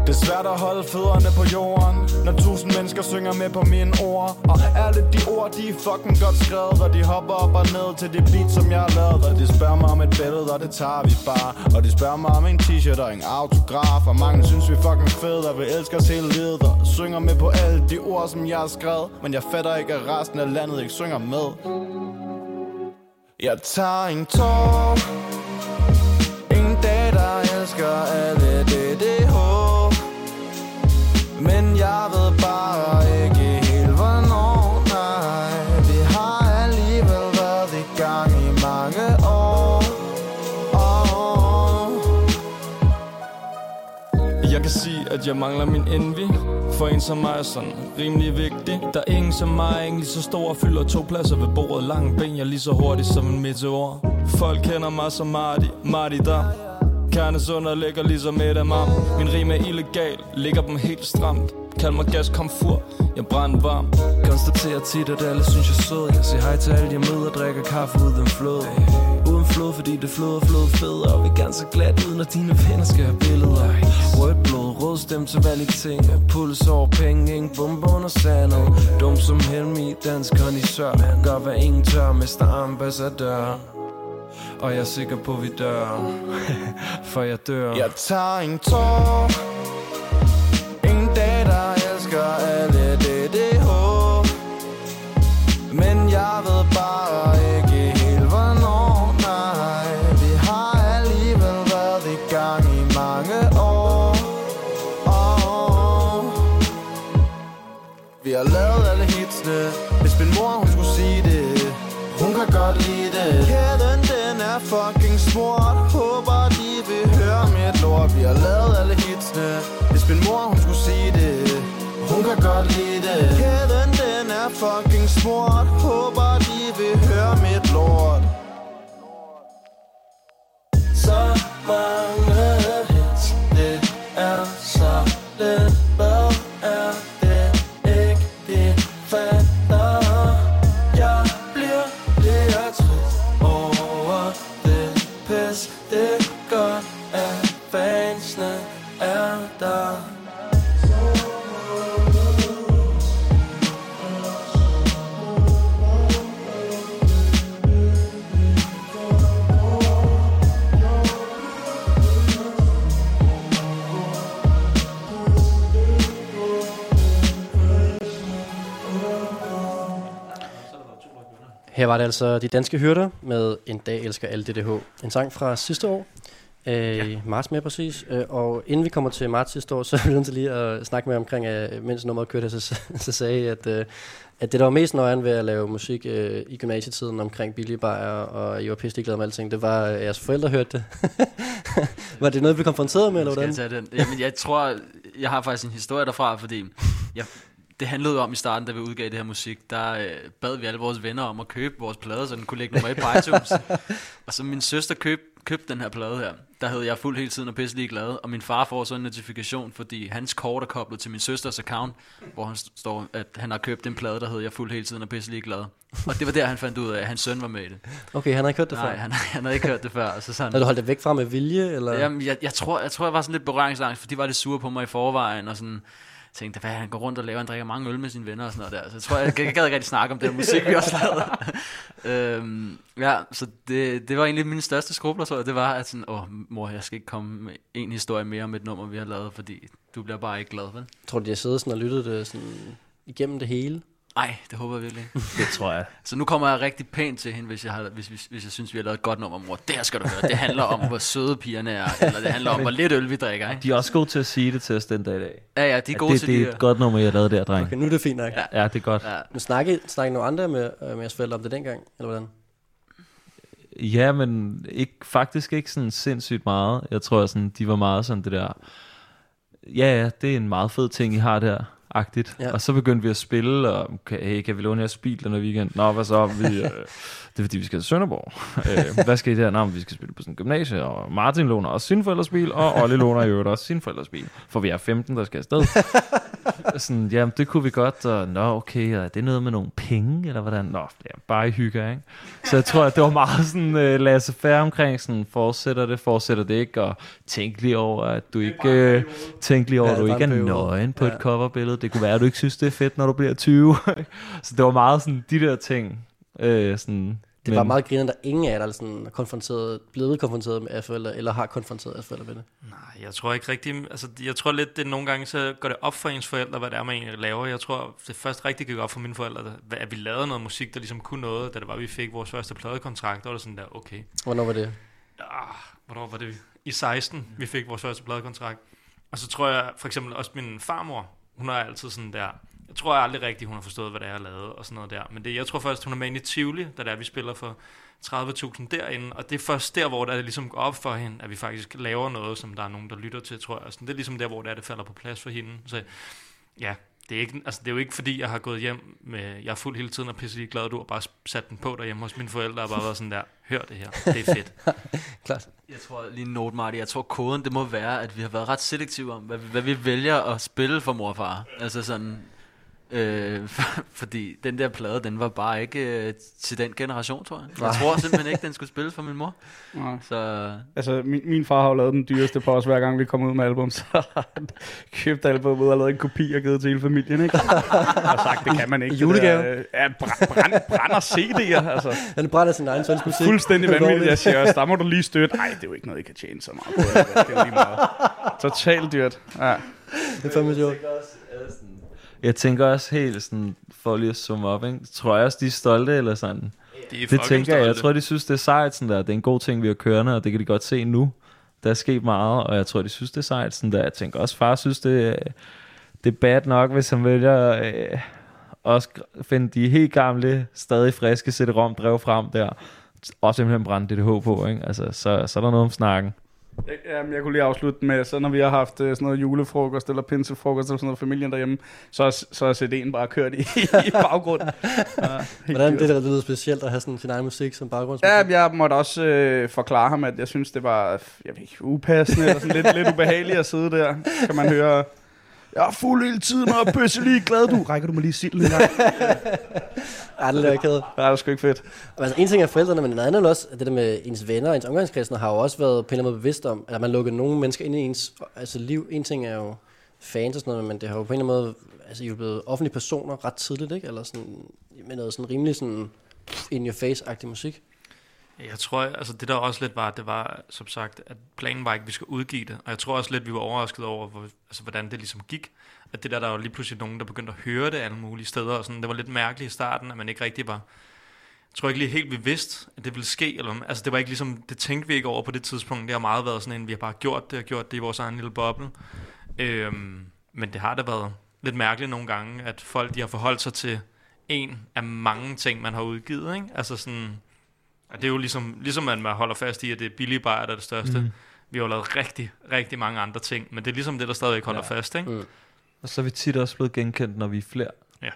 det er svært at holde fødderne på jorden Når tusind mennesker synger med på mine ord. Og alle de ord, de er fucking godt skrevet Og de hopper op og ned til det beat, som jeg har lavet. Og de spørger mig om et billede, og det tager vi bare. Og de spørger mig om en t-shirt og en autograf Og mange synes vi er fucking fede, og vi elsker os hele livet. Og synger med på alle de ord, som jeg har skrevet. Men jeg fatter ikke, at resten af landet ikke synger med. Jeg tager en tår. En dag, der elsker alle men jeg ved bare ikke helt hvornår. Nej, vi har alligevel været i gang i mange år. Oh. Jeg kan sige, at jeg mangler min envy For en som mig er sådan rimelig vigtig. Der er ingen som mig, egentlig så stor Fylder to pladser ved bordet. Lange ben, jeg lige så hurtigt som en meteor. Folk kender mig som Marty, Marty der Kernesund ligger ligesom et af mam. Min rim er illegal, ligger dem helt stramt. Kald mig gas komfur, jeg brænder varm. Konstaterer tit, at alle synes jeg er sød. Jeg siger hej til alle, jeg møder Drikker kaffe uden flod. Uden flod, fordi det floder flod fed Og vi er ganske glat uden at dine venner skal have billeder. Rødt blod, rød stemme til valg i ting Puls over penge, ingen bombe under sandet. Dum som Helmi, dansk kondisør Gør hvad ingen tør, mester ambassadør og jeg er sikker på, vi dør For jeg dør. Jeg tager en tår Her var det altså De Danske Hyrder med En dag elsker alle DDH. En sang fra sidste år. Øh, ja. Marts mere præcis. Øh, og inden vi kommer til marts sidste år, så er vi nødt til lige at snakke med omkring, øh, mens nummeret kørte, så, så sagde I, at, øh, at det, der var mest nøjeren ved at lave musik øh, i gymnasietiden omkring billige bajer, og I var pisse glade med alting, det var, at jeres forældre hørte det. var det noget, vi blev konfronteret med, eller Skal hvordan? jeg tage den? Jamen, jeg tror, jeg har faktisk en historie derfra, fordi jeg, det handlede jo om i starten, da vi udgav det her musik, der øh, bad vi alle vores venner om at købe vores plade, så den kunne ligge nummer et på iTunes. og så min søster køb, købte den her plade her. Der havde jeg fuld hele tiden og pisse lige glad. Og min far får så en notifikation, fordi hans kort er koblet til min søsters account, hvor han st- står, at han har købt en plade, der hedder jeg fuld hele tiden og pisse lige glad. Og det var der, han fandt ud af, at hans søn var med i det. Okay, han har ikke hørt det Nej, før? han, han havde ikke hørt det før. Og så sådan, Har du holdt det væk fra med vilje? Eller? Jamen, jeg, jeg, tror, jeg tror, jeg var sådan lidt berøringsangst, for de var lidt sure på mig i forvejen, og sådan tænkte, hvad han går rundt og laver, han drikker mange øl med sine venner og sådan noget der. Så jeg tror, jeg, jeg, gad ikke rigtig snakke om den musik, vi også lavede. øhm, ja, så det, det var egentlig min største skrubler, tror jeg. Det var, at sådan, åh, mor, jeg skal ikke komme med en historie mere om et nummer, vi har lavet, fordi du bliver bare ikke glad, vel? Tror du, de har siddet sådan og lyttet det sådan igennem det hele? Nej, det håber jeg virkelig ikke. Det tror jeg. Så nu kommer jeg rigtig pænt til hende, hvis jeg, har, hvis, hvis, hvis jeg synes, vi har lavet et godt nummer, mor. Det her skal du høre. Det handler om, hvor søde pigerne er, eller det handler om, hvor lidt øl vi drikker, ikke? De er også gode til at sige det til os den dag i dag. Ja, ja, de er gode det, til det lige er et godt nummer, jeg lavede der, dreng. Okay, nu er det fint nok. Ja. Ja, det er godt. Ja. Nu snakkede, snakkede nogle andre med, øh, med jeres forældre om det dengang, eller hvordan? Ja, men ikke, faktisk ikke sådan sindssygt meget. Jeg tror, sådan, de var meget sådan det der... Ja, ja, det er en meget fed ting, I har der. Agtigt. Ja. Og så begyndte vi at spille, og okay, hey, kan vi låne jeres bil den her weekend? Nå, hvad så? Vi, øh, det er fordi, vi skal til Sønderborg. øh, hvad skal I der? Nå, vi skal spille på sådan en gymnasie, og Martin låner også sin forældres bil, og Olli låner i øvrigt også sin forældres bil. For vi er 15, der skal afsted. sådan, jamen, det kunne vi godt, og nå, okay, og er det noget med nogle penge, eller hvordan? Nå, ja, bare i hygge, ikke? Så jeg tror, at det var meget sådan, uh, lasse færre omkring, sådan, fortsætter det, fortsætter det ikke, og tænk lige over, at du ikke, uh, tænk lige over, at du ikke er nøgen på et coverbillede. Det kunne være, at du ikke synes, det er fedt, når du bliver 20. så det var meget sådan, de der ting, øh, sådan, Det var meget griner, der ingen af jer, der er sådan er konfronteret, blevet konfronteret med af forældre, eller har konfronteret af forældre med det. Nej, jeg tror ikke rigtig... Altså, jeg tror lidt, det nogle gange, så går det op for ens forældre, hvad det er, man egentlig laver. Jeg tror, det først rigtig gik op for mine forældre, at vi lavede noget musik, der ligesom kunne noget, da det var, vi fik vores første pladekontrakt, var det sådan der, okay. Hvornår var det? Ah, hvornår var det? I 16, vi fik vores første pladekontrakt. Og så tror jeg, for eksempel også min farmor, hun er altid sådan der, jeg tror jeg aldrig rigtigt, hun har forstået, hvad det er, jeg lavede og sådan noget der. Men det, jeg tror først, hun er med i Tivoli, da det er, vi spiller for 30.000 derinde. Og det er først der, hvor det ligesom går op for hende, at vi faktisk laver noget, som der er nogen, der lytter til, tror jeg. Sådan, det er ligesom der, hvor det, er, det falder på plads for hende. Så ja, det er, ikke, altså, det er jo ikke fordi, jeg har gået hjem med, jeg er fuld hele tiden og pisse glad, at du har bare sat den på derhjemme hos mine forældre og bare været sådan der, hør det her, det er fedt. Klart. Jeg tror lige en note, Marty. Jeg tror koden, det må være, at vi har været ret selektive om, hvad vi, hvad vi vælger at spille for mor og far. Altså sådan... Øh, for, fordi den der plade, den var bare ikke øh, til den generation, tror jeg. Jeg tror simpelthen ikke, den skulle spilles for min mor. Nej. Så Altså, min, min far har jo lavet den dyreste på os, hver gang vi kommer ud med album, så han købt albumet og lavet en kopi og givet til hele familien, ikke? og sagt, det kan man ikke. Julegave. Der, øh, ja, br- brænd, brænder CD'er, altså. Han brænder sin egen søns musik. Fuldstændig vanvittigt. Jeg siger også, der må du lige støtte. Nej, det er jo ikke noget, I kan tjene så meget på. Det er jo lige meget. Totalt dyrt. Ja. Det er fandme sjovt. Jeg tænker også helt sådan, for lige at summe op, ikke? tror jeg også, de er stolte, eller sådan. De er det tænker jeg. Jeg stolte. tror, de synes, det er sejt, sådan der. Det er en god ting, vi har kørende, og det kan de godt se nu. Der er sket meget, og jeg tror, de synes, det er sejt. Sådan der. Jeg tænker også, far synes, det, det er bad nok, hvis han vælger øh, også finde de helt gamle, stadig friske CD-ROM drev frem der. Og simpelthen brænde DDH på, ikke? Altså, så, så er der noget om snakken. Jamen, jeg kunne lige afslutte med, så når vi har haft øh, sådan noget julefrokost eller pinsefrokost eller sådan noget familien derhjemme, så, så er CD'en bare kørt i, i baggrunden. Ja, Hvordan det der lyder specielt at have sådan sin egen musik som baggrundsmusik? Ja, jeg måtte også øh, forklare ham, at jeg synes, det var jeg ved ikke, upassende, eller sådan lidt, lidt ubehageligt at sidde der. Kan man høre, jeg er fuld hele tiden, og er pisse lige glad, du. Rækker du mig lige silden en gang? Ja, det er akavet. Ja, det er sgu ikke fedt. Altså, en ting er forældrene, men en anden er også, at det der med ens venner og ens omgangskredsen har jo også været på en eller anden måde bevidst om, at man lukker nogle mennesker ind i ens altså, liv. En ting er jo fans og sådan noget, men det har jo på en eller anden måde, altså I er jo blevet offentlige personer ret tidligt, ikke? Eller sådan, med noget sådan rimelig sådan in your face-agtig musik. Jeg tror, altså det der også lidt var, det var som sagt, at planen var ikke, at vi skulle udgive det. Og jeg tror også lidt, vi var overrasket over, hvor, altså, hvordan det ligesom gik. At det der, der var lige pludselig nogen, der begyndte at høre det alle mulige steder. Og sådan. Det var lidt mærkeligt i starten, at man ikke rigtig var... Jeg tror ikke lige helt, vi vidste, at det ville ske. Eller, altså det var ikke ligesom, det tænkte vi ikke over på det tidspunkt. Det har meget været sådan en, vi har bare gjort det og gjort det i vores egen lille boble. Øhm, men det har da været lidt mærkeligt nogle gange, at folk de har forholdt sig til en af mange ting, man har udgivet. Ikke? Altså sådan, og det er jo ligesom, ligesom at man holder fast i, at det er billige bajer, der er det største. Mm. Vi har jo lavet rigtig, rigtig mange andre ting, men det er ligesom det, der stadigvæk holder Ja. fast. Ikke? Mm. Og så er vi tit også blevet genkendt, når vi er flere. Ja.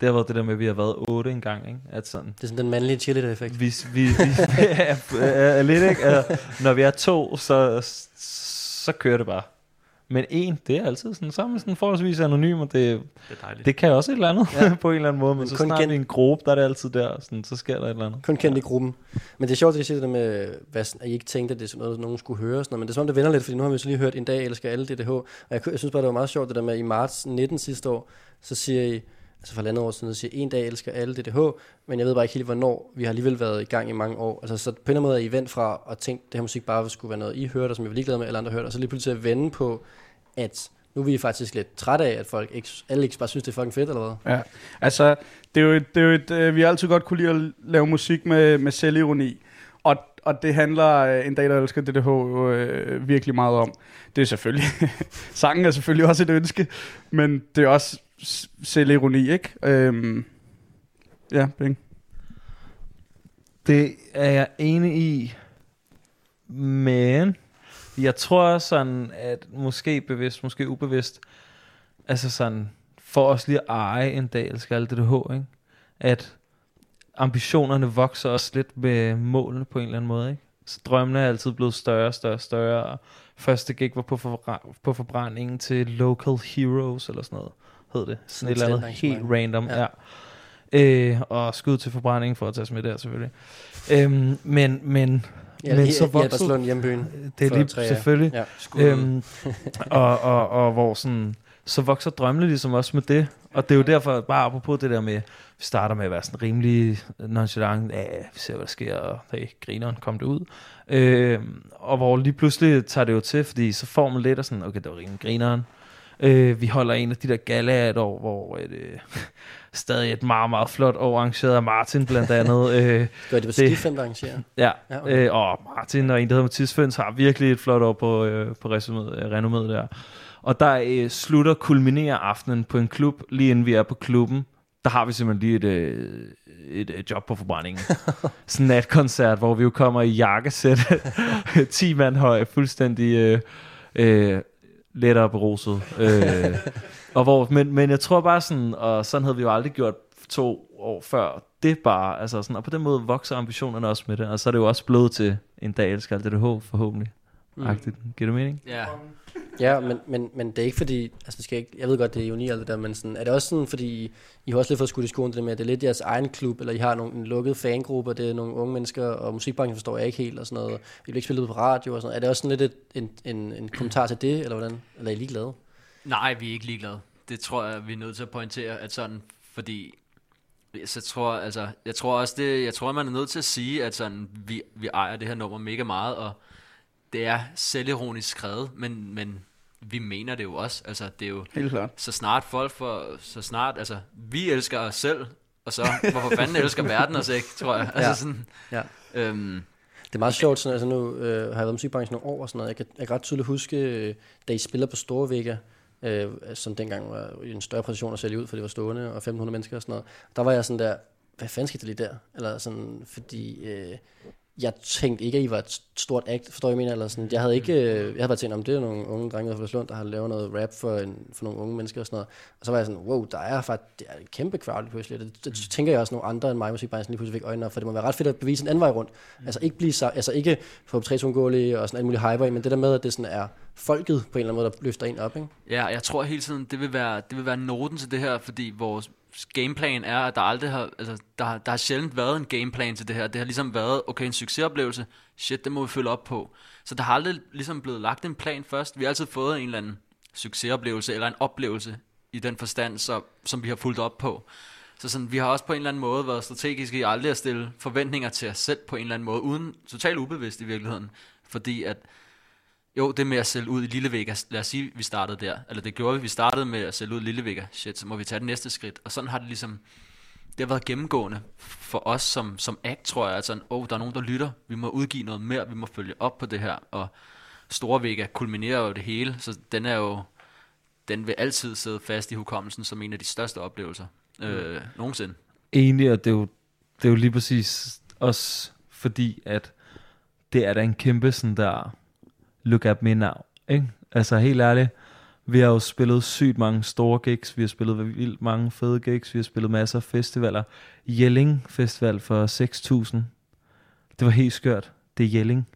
Det har været det der med, at vi har været otte engang, ikke? At sådan, Det er sådan den mandlige cheerleader-effekt. vi, vi, vi er, er, lidt, ikke? Altså, når vi er to, så, så kører det bare. Men en, det er altid sådan, så er man sådan forholdsvis anonym, og det, Det er dejligt. det kan også et eller andet Ja. ja. på en eller anden måde, men, Men så kun snart er en gruppe, der er det altid der, sådan, så sker der et eller andet. Kun kendt i gruppen. Men det er sjovt, at I siger det der med, hvad, at I ikke tænkte, at det er sådan noget, nogen skulle høre. Sådan noget. Men det er om, det vender lidt, fordi nu har vi så lige hørt En dag elsker alle DDH. Og jeg, jeg synes bare, det var meget sjovt, det der med, at i marts 19 sidste år, så siger I, altså for andet år siden, så siger en dag elsker alle DDH, men jeg ved bare ikke helt, hvornår. Vi har alligevel været i gang i mange år. Altså, så på en eller anden måde er I vendt fra at tænke, at det her musik bare skulle være noget, I hørte, og som jeg var ligeglad med, alle andre hørte, og så lige pludselig at vende på, at nu er vi faktisk lidt trætte af, at folk ikke, alle ikke bare synes, det er fucking fedt, eller hvad? Ja, altså, det er jo et, det er jo et, øh, vi har altid godt kunne lide at lave musik med, med selvironi. Og, og det handler øh, en dag, der elsker DDH øh, virkelig meget om. Det er selvfølgelig, sangen er selvfølgelig også et ønske, men det er også selvironi, ikke? Øhm, ja, Bing. Det er jeg enig i, men jeg tror sådan, at måske bevidst, måske ubevidst, altså sådan, for os lige at eje en dag, skal det H, ikke? At ambitionerne vokser også lidt med målene på en eller anden måde, ikke? Så drømmene er altid blevet større, større, større. Og første gig var på, forbra- på forbrændingen til Local Heroes, eller sådan noget, hed det. Sådan et eller andet helt random, ja. ja. Øh, og skud til forbrændingen for at tage med der, selvfølgelig. Øhm, men, men, Ja, men så voksede... Albertslund hjembyen Det er lige tre år. selvfølgelig. Ja. Øhm, og, og, og hvor sådan, så vokser drømmene ligesom også med det. Og det er jo derfor, bare apropos det der med, vi starter med at være sådan rimelig nonchalant, ja, vi ser, hvad der sker, og hey, grineren, kom det ud. Øh, og hvor lige pludselig tager det jo til, fordi så får man lidt af sådan, okay, det var rimelig grineren. Øh, vi holder en af de der gala et år, hvor et, øh, stadig et meget, meget flot år arrangeret af Martin blandt andet. Øh, Gør de på Stifem, der arrangerer? Ja, Ja, okay. okay. øh, og Martin og en, der hedder Mathis Føns, har virkelig et flot år på, øh, på resumet, øh, renommet der. Og der øh, slutter, kulminerer aftenen på en klub, lige inden vi er på klubben. Der har vi simpelthen lige et, øh, et, et job på forbrændingen. Sådan en natkoncert, hvor vi jo kommer i jakkesæt, 10 mand høj, fuldstændig øh, øh, lettere beruset. Øh, og hvor, men, men jeg tror bare sådan, og sådan havde vi jo aldrig gjort to år før, det bare, altså sådan, og på den måde vokser ambitionerne også med det, og så er det jo også blevet til en dag, skal det håb forhåbentlig. Mm. Agtigt. Giver det mening? Ja. Ja, men, men, men det er ikke fordi, altså det skal ikke, jeg ved godt, det er ironi alt det der, men sådan, er det også sådan, fordi I har også lidt fået skudt i skoen det med, at det er lidt jeres egen klub, eller I har nogle, en lukket fangruppe, og det er nogle unge mennesker, og musikbranchen forstår jeg ikke helt, og sådan noget. I bliver ikke spillet ud på radio og sådan noget. Er det også sådan lidt et, en, en, en kommentar til det, eller hvordan? Eller er I ligeglade? Nej, vi er ikke ligeglade. Det tror jeg, vi er nødt til at pointere, at sådan, fordi så tror, altså, jeg tror også det, jeg tror, man er nødt til at sige, at sådan, vi, vi ejer det her nummer mega meget, og det er selvironisk skrevet, men, men vi mener det jo også. Altså, det er jo, Helt klart. Så snart folk for, så snart, altså, vi elsker os selv, og så, hvorfor fanden elsker verden os ikke, tror jeg. Altså Ja. sådan, Ja. øhm, Det er meget sjovt, sådan, altså nu øh, har jeg været i musikbranchen nogle år og sådan noget. Jeg kan, jeg kan ret tydeligt huske, øh, da I spiller på Store Vega, øh, som dengang var i en større præcision at sælge ud, for det var stående, og 1500 mennesker og sådan noget. Der var jeg sådan der, hvad fanden skete der lige der? Eller sådan, fordi øh, jeg tænkte ikke, at I var et stort act, forstår jeg, mener? Eller sådan, jeg havde ikke, øh, jeg havde bare tænkt, om det er nogle unge drenge fra Flensund, der har lavet noget rap for, en, for nogle unge mennesker og sådan noget. Og så var jeg sådan, wow, der er faktisk det er et kæmpe crowd lige pludselig. Det, det, det, tænker jeg også nogle andre end mig i musikbranchen lige pludselig fik øjnene op, for det må være ret fedt at bevise en anden vej rundt. Altså ikke blive så, altså ikke få tre ungåelige og sådan alt muligt hyper men det der med, at det sådan er folket på en eller anden måde, der løfter en op, ikke? Ja, jeg tror hele tiden, det vil være, det vil være noten til det her, fordi vores gameplan er, at der aldrig har, altså, der, har- der har sjældent været en gameplan til det her. Det har ligesom været, okay, en succesoplevelse, shit, det må vi følge op på. Så der har aldrig ligesom blevet lagt en plan først. Vi har altid fået en eller anden succesoplevelse, eller en oplevelse i den forstand, så, som vi har fulgt op på. Så sådan, vi har også på en eller anden måde været strategiske i aldrig at stille forventninger til os selv på en eller anden måde, uden totalt ubevidst i virkeligheden. Fordi at, jo, det med at sælge ud i Lille Vegas, lad os sige, vi startede der, eller det gjorde vi, vi startede med at sælge ud i Lille Vegas, shit, så må vi tage det næste skridt, og sådan har det ligesom, det har været gennemgående for os som, som act, tror jeg, at sådan, oh, der er nogen, der lytter, vi må udgive noget mere, vi må følge op på det her, og Store Vega kulminerer jo det hele, så den er jo, den vil altid sidde fast i hukommelsen som en af de største oplevelser øh, nogensinde. Egentlig, og det er jo, det er jo lige præcis også fordi, at det er da en kæmpe sådan der look at me now, ikke? Altså helt ærligt, vi har jo spillet sygt mange store gigs, vi har spillet vildt mange fede gigs, vi har spillet masser af festivaler. Jelling Festival for 6.000, det var helt skørt. Det er Jelling.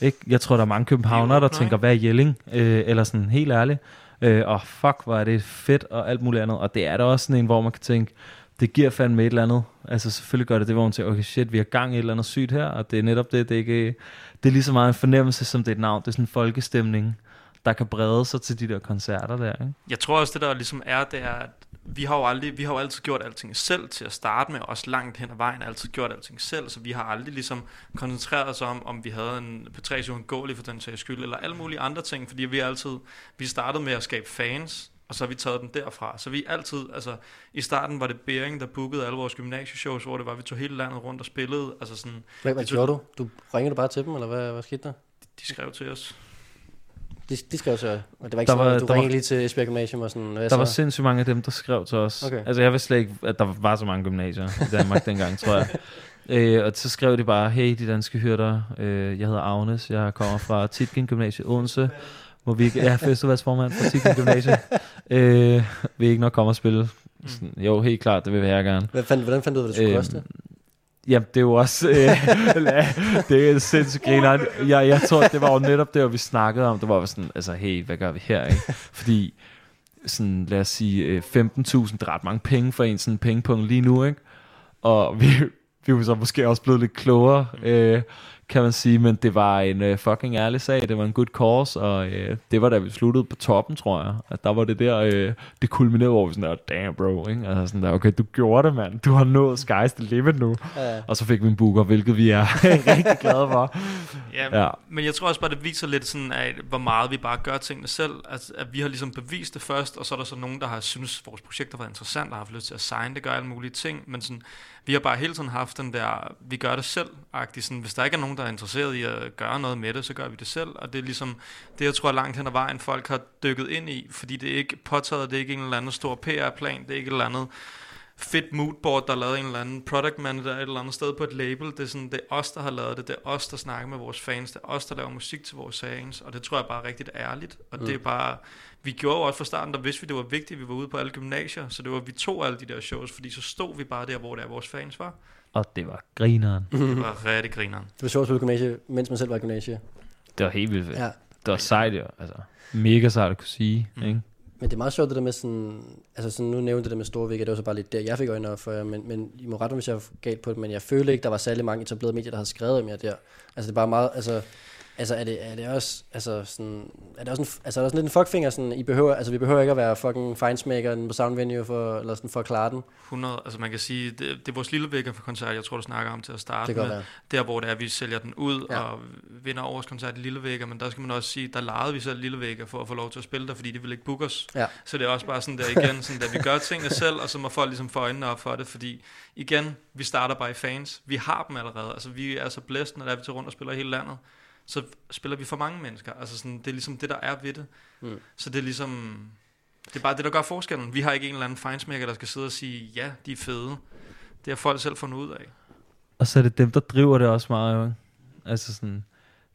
Ikke? Jeg tror, der er mange københavnere, der tænker, hvad er Jelling? Øh, eller sådan helt ærligt. Øh, og fuck, hvor er det fedt og alt muligt andet. Og det er da også sådan en, hvor man kan tænke, det giver fandme et eller andet. Altså selvfølgelig gør det det, hvor hun siger, okay shit, vi har gang i et eller andet sygt her, og det er netop det, det er ikke, det er lige så meget en fornemmelse, som det er et navn. Det er sådan en folkestemning, der kan brede sig til de der koncerter der, ikke? Jeg tror også, det der ligesom er, det er, at vi har jo aldrig, vi har jo altid gjort alting selv til at starte med, også langt hen ad vejen altid gjort alting selv, så vi har aldrig ligesom koncentreret os om, om vi havde en Patricio Ngoli for den sags skyld, eller alle mulige andre ting, fordi vi altid, vi startede med at skabe fans, og så har vi taget den derfra. Så vi altid, altså i starten var det Bering, der bookede alle vores gymnasieshows, hvor det var, vi tog hele landet rundt og spillede, altså sådan... Hvad, hvad tog- gjorde du? Du ringede du bare til dem, eller hvad, hvad skete der? De skrev til os. De, de skrev så, og det var ikke Der sådan, var- at du der var- ringede lige til Esbjerg Gymnasium og sådan, hvad Der så? var sindssygt mange af dem, der skrev til os. Okay. Altså jeg vidste slet ikke, at der var så mange gymnasier i Danmark dengang, tror jeg. Øh, og så skrev de bare, hey de danske hyrder, øh, jeg hedder Agnes, jeg kommer fra Titgen Gymnasiet Odense. Må vi ikke, jeg er festivalsformand fra Titgen Gymnasiet. Øh, vil I ikke nok komme og spille? Sådan, jo, helt klart, det vil jeg gerne. Hvad fandt, hvordan fandt du ud af, hvad det skulle koste? Jamen, det er jo også... Øh, det er sindssygt grineren. Jeg, jeg tror, det var jo netop det, vi snakkede om. Det var jo sådan, altså, hey, hvad gør vi her, ikke? Fordi, sådan, lad os sige, øh, 15.000, det er ret mange penge for en sådan pengepunkt lige nu, ikke? Og vi, vi er jo så måske også blevet lidt klogere, øh, kan man sige, men det var en øh, fucking ærlig sag, det var en good cause, og øh, det var da vi sluttede på toppen, tror jeg, at der var det der, øh, det kulminerede over sådan der, damn bro, ikke? Altså sådan der, okay, du gjorde det, mand, du har nået sky's the limit nu, Ja. og så fik vi en booker, hvilket vi er rigtig glade for. Ja, Ja. men jeg tror også bare, det viser lidt sådan, at hvor meget vi bare gør tingene selv. Altså, at vi har ligesom bevist det først, og så er der så nogen, der har synes, at vores projekt har været interessant, og har haft lyst til at signe det, gøre alle mulige ting. Men sådan, vi har bare hele tiden haft den der, vi gør det selv-agtig. Sådan, hvis der ikke er nogen, der er interesseret i at gøre noget med det, så gør vi det selv. Og det er ligesom det, jeg tror langt hen ad vejen, folk har dykket ind i, fordi det er ikke påtaget, det er ikke en eller anden stor PR-plan, det er ikke et eller andet fedt moodboard, der har lavet en eller anden product manager et eller andet sted på et label. Det er, sådan, det er os, der har lavet det. Det er os, der snakker med vores fans. Det er os, der laver musik til vores fans. Og det tror jeg bare er rigtig ærligt. Og mm. det er Mm. bare... Vi gjorde jo også fra starten, der vidste vi, det var vigtigt, vi var ude på alle gymnasier. Så det var, vi tog alle de der shows, fordi så stod vi bare der, hvor det er, vores fans var. Og det var grineren. Det var rigtig grineren. Det var sjovt at spille gymnasie, mens man selv var i gymnasie. Det var helt vildt fedt. Ja. Det var sejt jo, altså. Mega sejt at kunne sige, mm. ikke? Men det er meget sjovt det der med sådan, altså sådan, nu nævnte det der med store vægge, det var så bare lidt der, jeg fik øjnene op for jer, men, men I må rette mig, hvis jeg er galt på det, men jeg føler ikke, der var særlig mange etablerede medier, der havde skrevet om jer der. Altså det er bare meget, altså, altså er det, er det også, altså sådan, er det også en, altså er der sådan lidt en fuckfinger, sådan, I behøver, altså vi behøver ikke at være fucking feinsmaker på sound venue for, eller sådan for at klare den. 100, altså man kan sige, det, det er vores lille vækker for koncert, jeg tror, du snakker om til at starte Det med. godt Der, hvor det er, vi sælger den ud Ja. og vinder årets koncert i Lille Vækker, men der skal man også sige, der lejede vi selv Lille Vækker for at få lov til at spille der, fordi de ville ikke booke os. Ja. Så det er også bare sådan der igen, sådan der vi gør tingene selv, og så må folk ligesom få øjnene op for det, fordi igen, vi starter bare i fans. Vi har dem allerede, altså vi er så blæst, når der er vi til rundt og spiller i hele landet. Så spiller vi for mange mennesker. Altså sådan, det er ligesom det, der er ved det. Mm. Så det er ligesom, det er bare det, der gør forskellen. Vi har ikke en eller anden fejnsmækker, der skal sidde og sige, ja, de er fede. Det har folk selv fundet ud af. Og så er det dem, der driver det også meget, jo. Altså sådan,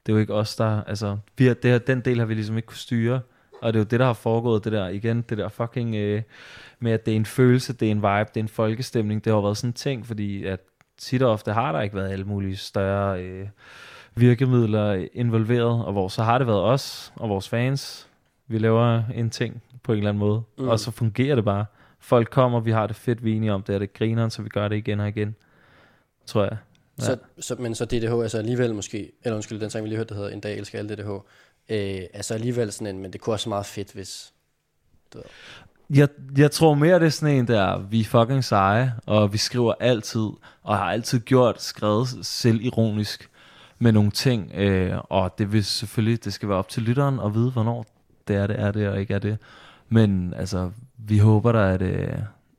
det er jo ikke os, der... Altså, vi har, det her, den del har vi ligesom ikke kunne styre. Og det er jo det, der har foregået, det der igen, det der fucking øh, med, at det er en følelse, det er en vibe, det er en folkestemning. Det har jo været sådan en ting, fordi at tit og ofte har der ikke været alle mulige større øh, virkemidler involveret, og hvor så har det været os og vores fans. Vi laver en ting på en eller anden måde, Mm. og så fungerer det bare. Folk kommer, vi har det fedt, vi er enige om det, er det griner, så vi gør det igen og igen. Tror jeg. Ja. Så, så, men så DDH, altså alligevel måske, eller undskyld, den sang vi lige hørte, der hedder En dag elsker alle DDH, øh, altså alligevel sådan en, men det kunne også være meget fedt, hvis... Du ved. Jeg, jeg tror mere, det er sådan en der, vi er fucking seje, og vi skriver altid, og har altid gjort, skrevet selvironisk med nogle ting, øh, og det vil selvfølgelig, det skal være op til lytteren at vide, hvornår det er det, er det, og ikke er det. Men altså, vi håber da, at øh,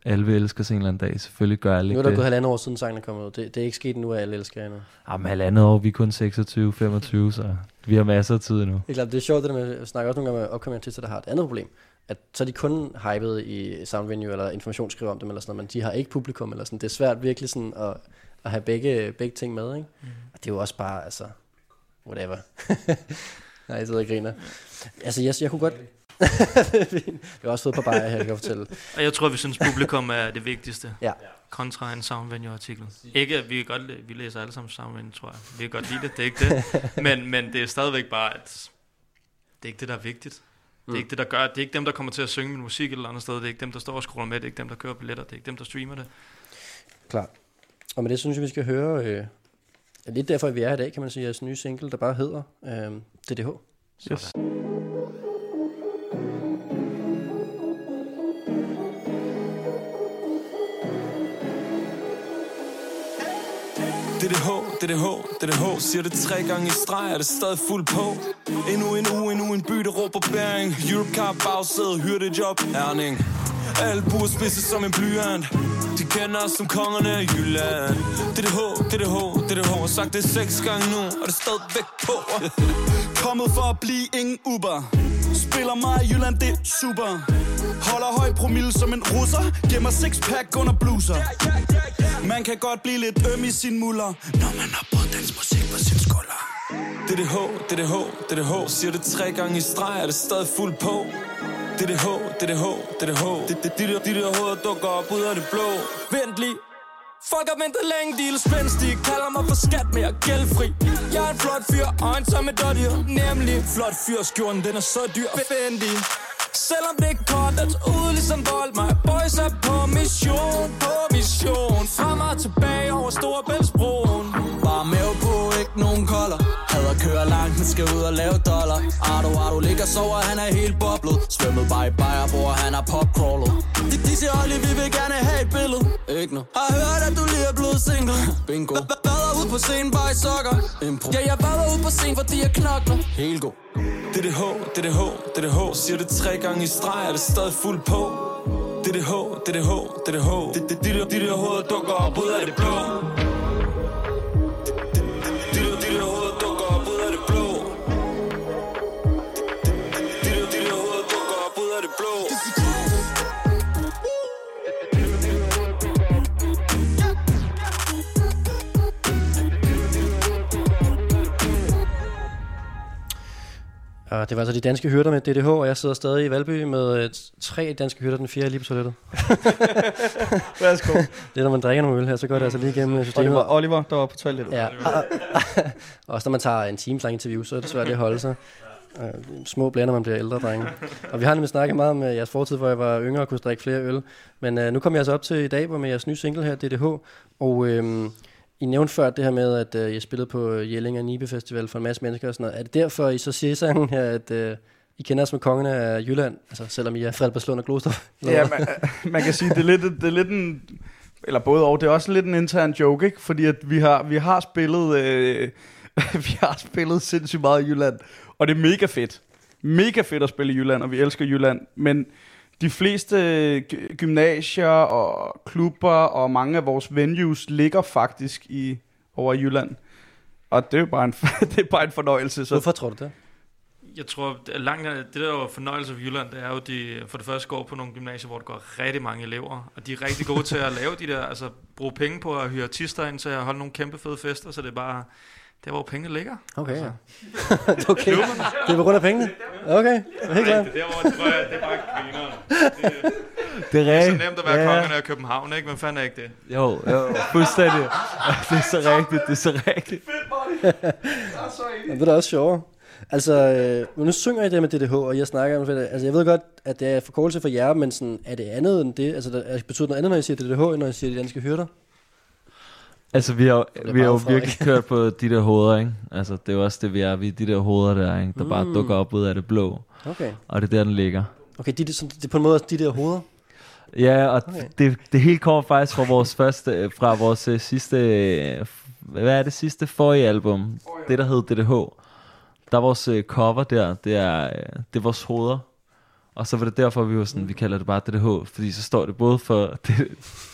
alle vil elske os en eller anden dag. Selvfølgelig gør alle Nu er der det. gået halvandet år siden sangen er kommet ud. Det, det er ikke sket nu, at alle elsker hende. Jamen, halvandet år, vi er kun 26-25, så vi har masser af tid endnu. Det er klart, det er sjovt, det der med, jeg snakker også nogle gange med opkommende artister, der har et andet problem. At så er de kun hypet i sound venue, eller informationsskriver om dem, eller sådan noget, men de har ikke publikum, eller sådan. Det er svært virkelig sådan at, at have begge, begge ting med, ikke? Mm. Det er jo også bare, altså, whatever. Nej, jeg sidder og griner. Altså, jeg, jeg kunne godt... Er. Vi har også fået på bajer her, kan jeg fortælle. Og jeg tror, vi synes, publikum er det vigtigste. Ja. Kontra en soundvenue-artikel. Ikke, at vi, kan godt, vi læser alle sammen soundvenue, tror jeg. Vi kan godt lide det, det er ikke det. Men, men det er stadigvæk bare, at det er ikke det, der er vigtigt. Det er Mm. ikke det, der gør, det er ikke dem, der kommer til at synge min musik et eller andet sted. Det er ikke dem, der står og scroller med. Det er ikke dem, der kører billetter. Det er ikke dem, der streamer det. Klart. Og med det synes jeg, vi skal høre... Øh, lidt derfor, vi er her i dag, kan man sige, jeres nye single, der bare hedder øh, DDH. Yes. DDH, DDH, DDH Siger det tre gange i streg, er det stadig fuld på Endnu en uge, endnu en by, der råber bæring Eurocar, bagsæde, hyrdejob, Herning alle buer spidse som en blyant. De kender os som kongerne af Jylland. DDH, DDH, DDH Har sagt det seks gange nu, og det er stadigvæk på. Kommet for at blive ingen Uber. Spiller mig i Jylland, det er super. Holder høj promille som en russer. Gemmer sixpack under bluser. Man kan godt blive lidt øm i sin muller Når man har på dansk musik på sin skulder DDH, DDH, DDH Siger det tre gange i streg, er det stadig fuld på? Det er det H, det er det H, det er det H. Det er det, der, de der hoveder dukker op ud af det blå. Vent lige. Folk har ventet længe, de er spændstige Kalder mig for skat, men jeg er gældfri. Jeg er en flot fyr, og en som et dårdyr Nemlig flot fyr, skjorten den er så dyr Fendi Selvom det er koldt, at ude ligesom vold mig Boys er på mission, på mission. Frem og tilbage over Storebæltsbroen. Skal ud og lave dollar Ardo, Ardo ligger og sover, han er helt boblet Svømmet bare i bajerbror, han er popcrawlet de, de siger Olli, vi vil gerne have et billede Ikke nu Har hørt, at du lige er blevet single Bingo Vader ud på scenen, bare i sokker Impro Ja, jeg vader ud på scenen, fordi jeg knokler Helt god Det er det H, det er det H, det er det H Siger det tre gange i streg, er det stadig fuld på Det er det H, det er det H, det er er de der hoveder dukker op ud af det blå Og det var altså de danske hyrder med DDH, og jeg sidder stadig i Valby med øh, tre danske hyrder, den fjerde er lige på toilettet. Værsgo. det er, når man drikker nogle øl her, så går det altså lige igennem øh, systemet. Oliver, Oliver, der var på toilettet. Ja. Også når man tager en times lang interview, så er det svært at holde sig. Uh, små når man bliver ældre, drenge. Og vi har nemlig snakket meget om jeres fortid, hvor jeg var yngre og kunne drikke flere øl. Men uh, nu kommer jeg altså op til i dag med jeres nye single her, DDH. Og uh, i nævnte før det her med, at uh, jeg spillede på øh, Jelling og Nibe Festival for en masse mennesker og sådan noget. Er det derfor, I så siger i sangen her, at uh, I kender os med kongerne af Jylland? Altså selvom I er Fredbergslund og Glostrup? Ja, man, man kan sige, det er lidt, det er lidt en... Eller både og, det er også lidt en intern joke, ikke? Fordi at vi har, vi har spillet... Øh, vi har spillet sindssygt meget i Jylland. Og det er mega fedt. Mega fedt at spille i Jylland, og vi elsker Jylland. Men de fleste gy- gymnasier og klubber og mange af vores venues ligger faktisk i over i Jylland. Og det er jo bare en, det er bare en fornøjelse. Så. Hvorfor tror du det? Jeg tror, at langt, af- det der er fornøjelse for Jylland, det er jo, de for det første går på nogle gymnasier, hvor der går rigtig mange elever, og de er rigtig gode til at lave de der, altså bruge penge på at hyre artister ind til at holde nogle kæmpe fede fester, så det er bare der, hvor pengene ligger. Okay, altså. ja. okay. Det er på grund af pengene? Okay, helt klart. Det er der, hvor tror jeg, det er bare griner. Det, Det er det er så nemt at være Ja. kongerne af København, ikke? Hvem fanden er ikke det? Jo, jo, fuldstændig. Det er så rigtigt, det er så rigtigt. Ja, det er da også sjovere. Altså, øh, men nu synger I det med DDH, og jeg snakker om det. Altså, jeg ved godt, at det er forkortelse for jer, men sådan, er det andet end det? Altså, der, er- betyder det noget andet, når I siger DDH, end når I siger de danske hyrder? Altså, vi har, er vi har jo bare for, virkelig ikke? kørt på de der hoveder, ikke? Altså, det er jo også det, vi er. Vi er de der hoveder der, ikke? Der bare Mm. dukker op ud af det blå. Okay. Og det er der, den ligger. Okay, de, sådan- det er på en måde også de der hoveder. Ja, og Okay. okay. det, det hele kommer faktisk fra vores første, fra vores øh, sidste, øh, hvad er det sidste forrige album? Det, der hed DDH. Der er vores øh, cover der, det er, øh, det er vores hoveder. Og så var det derfor, vi var sådan, vi kalder det bare DDH, fordi så står det både for de,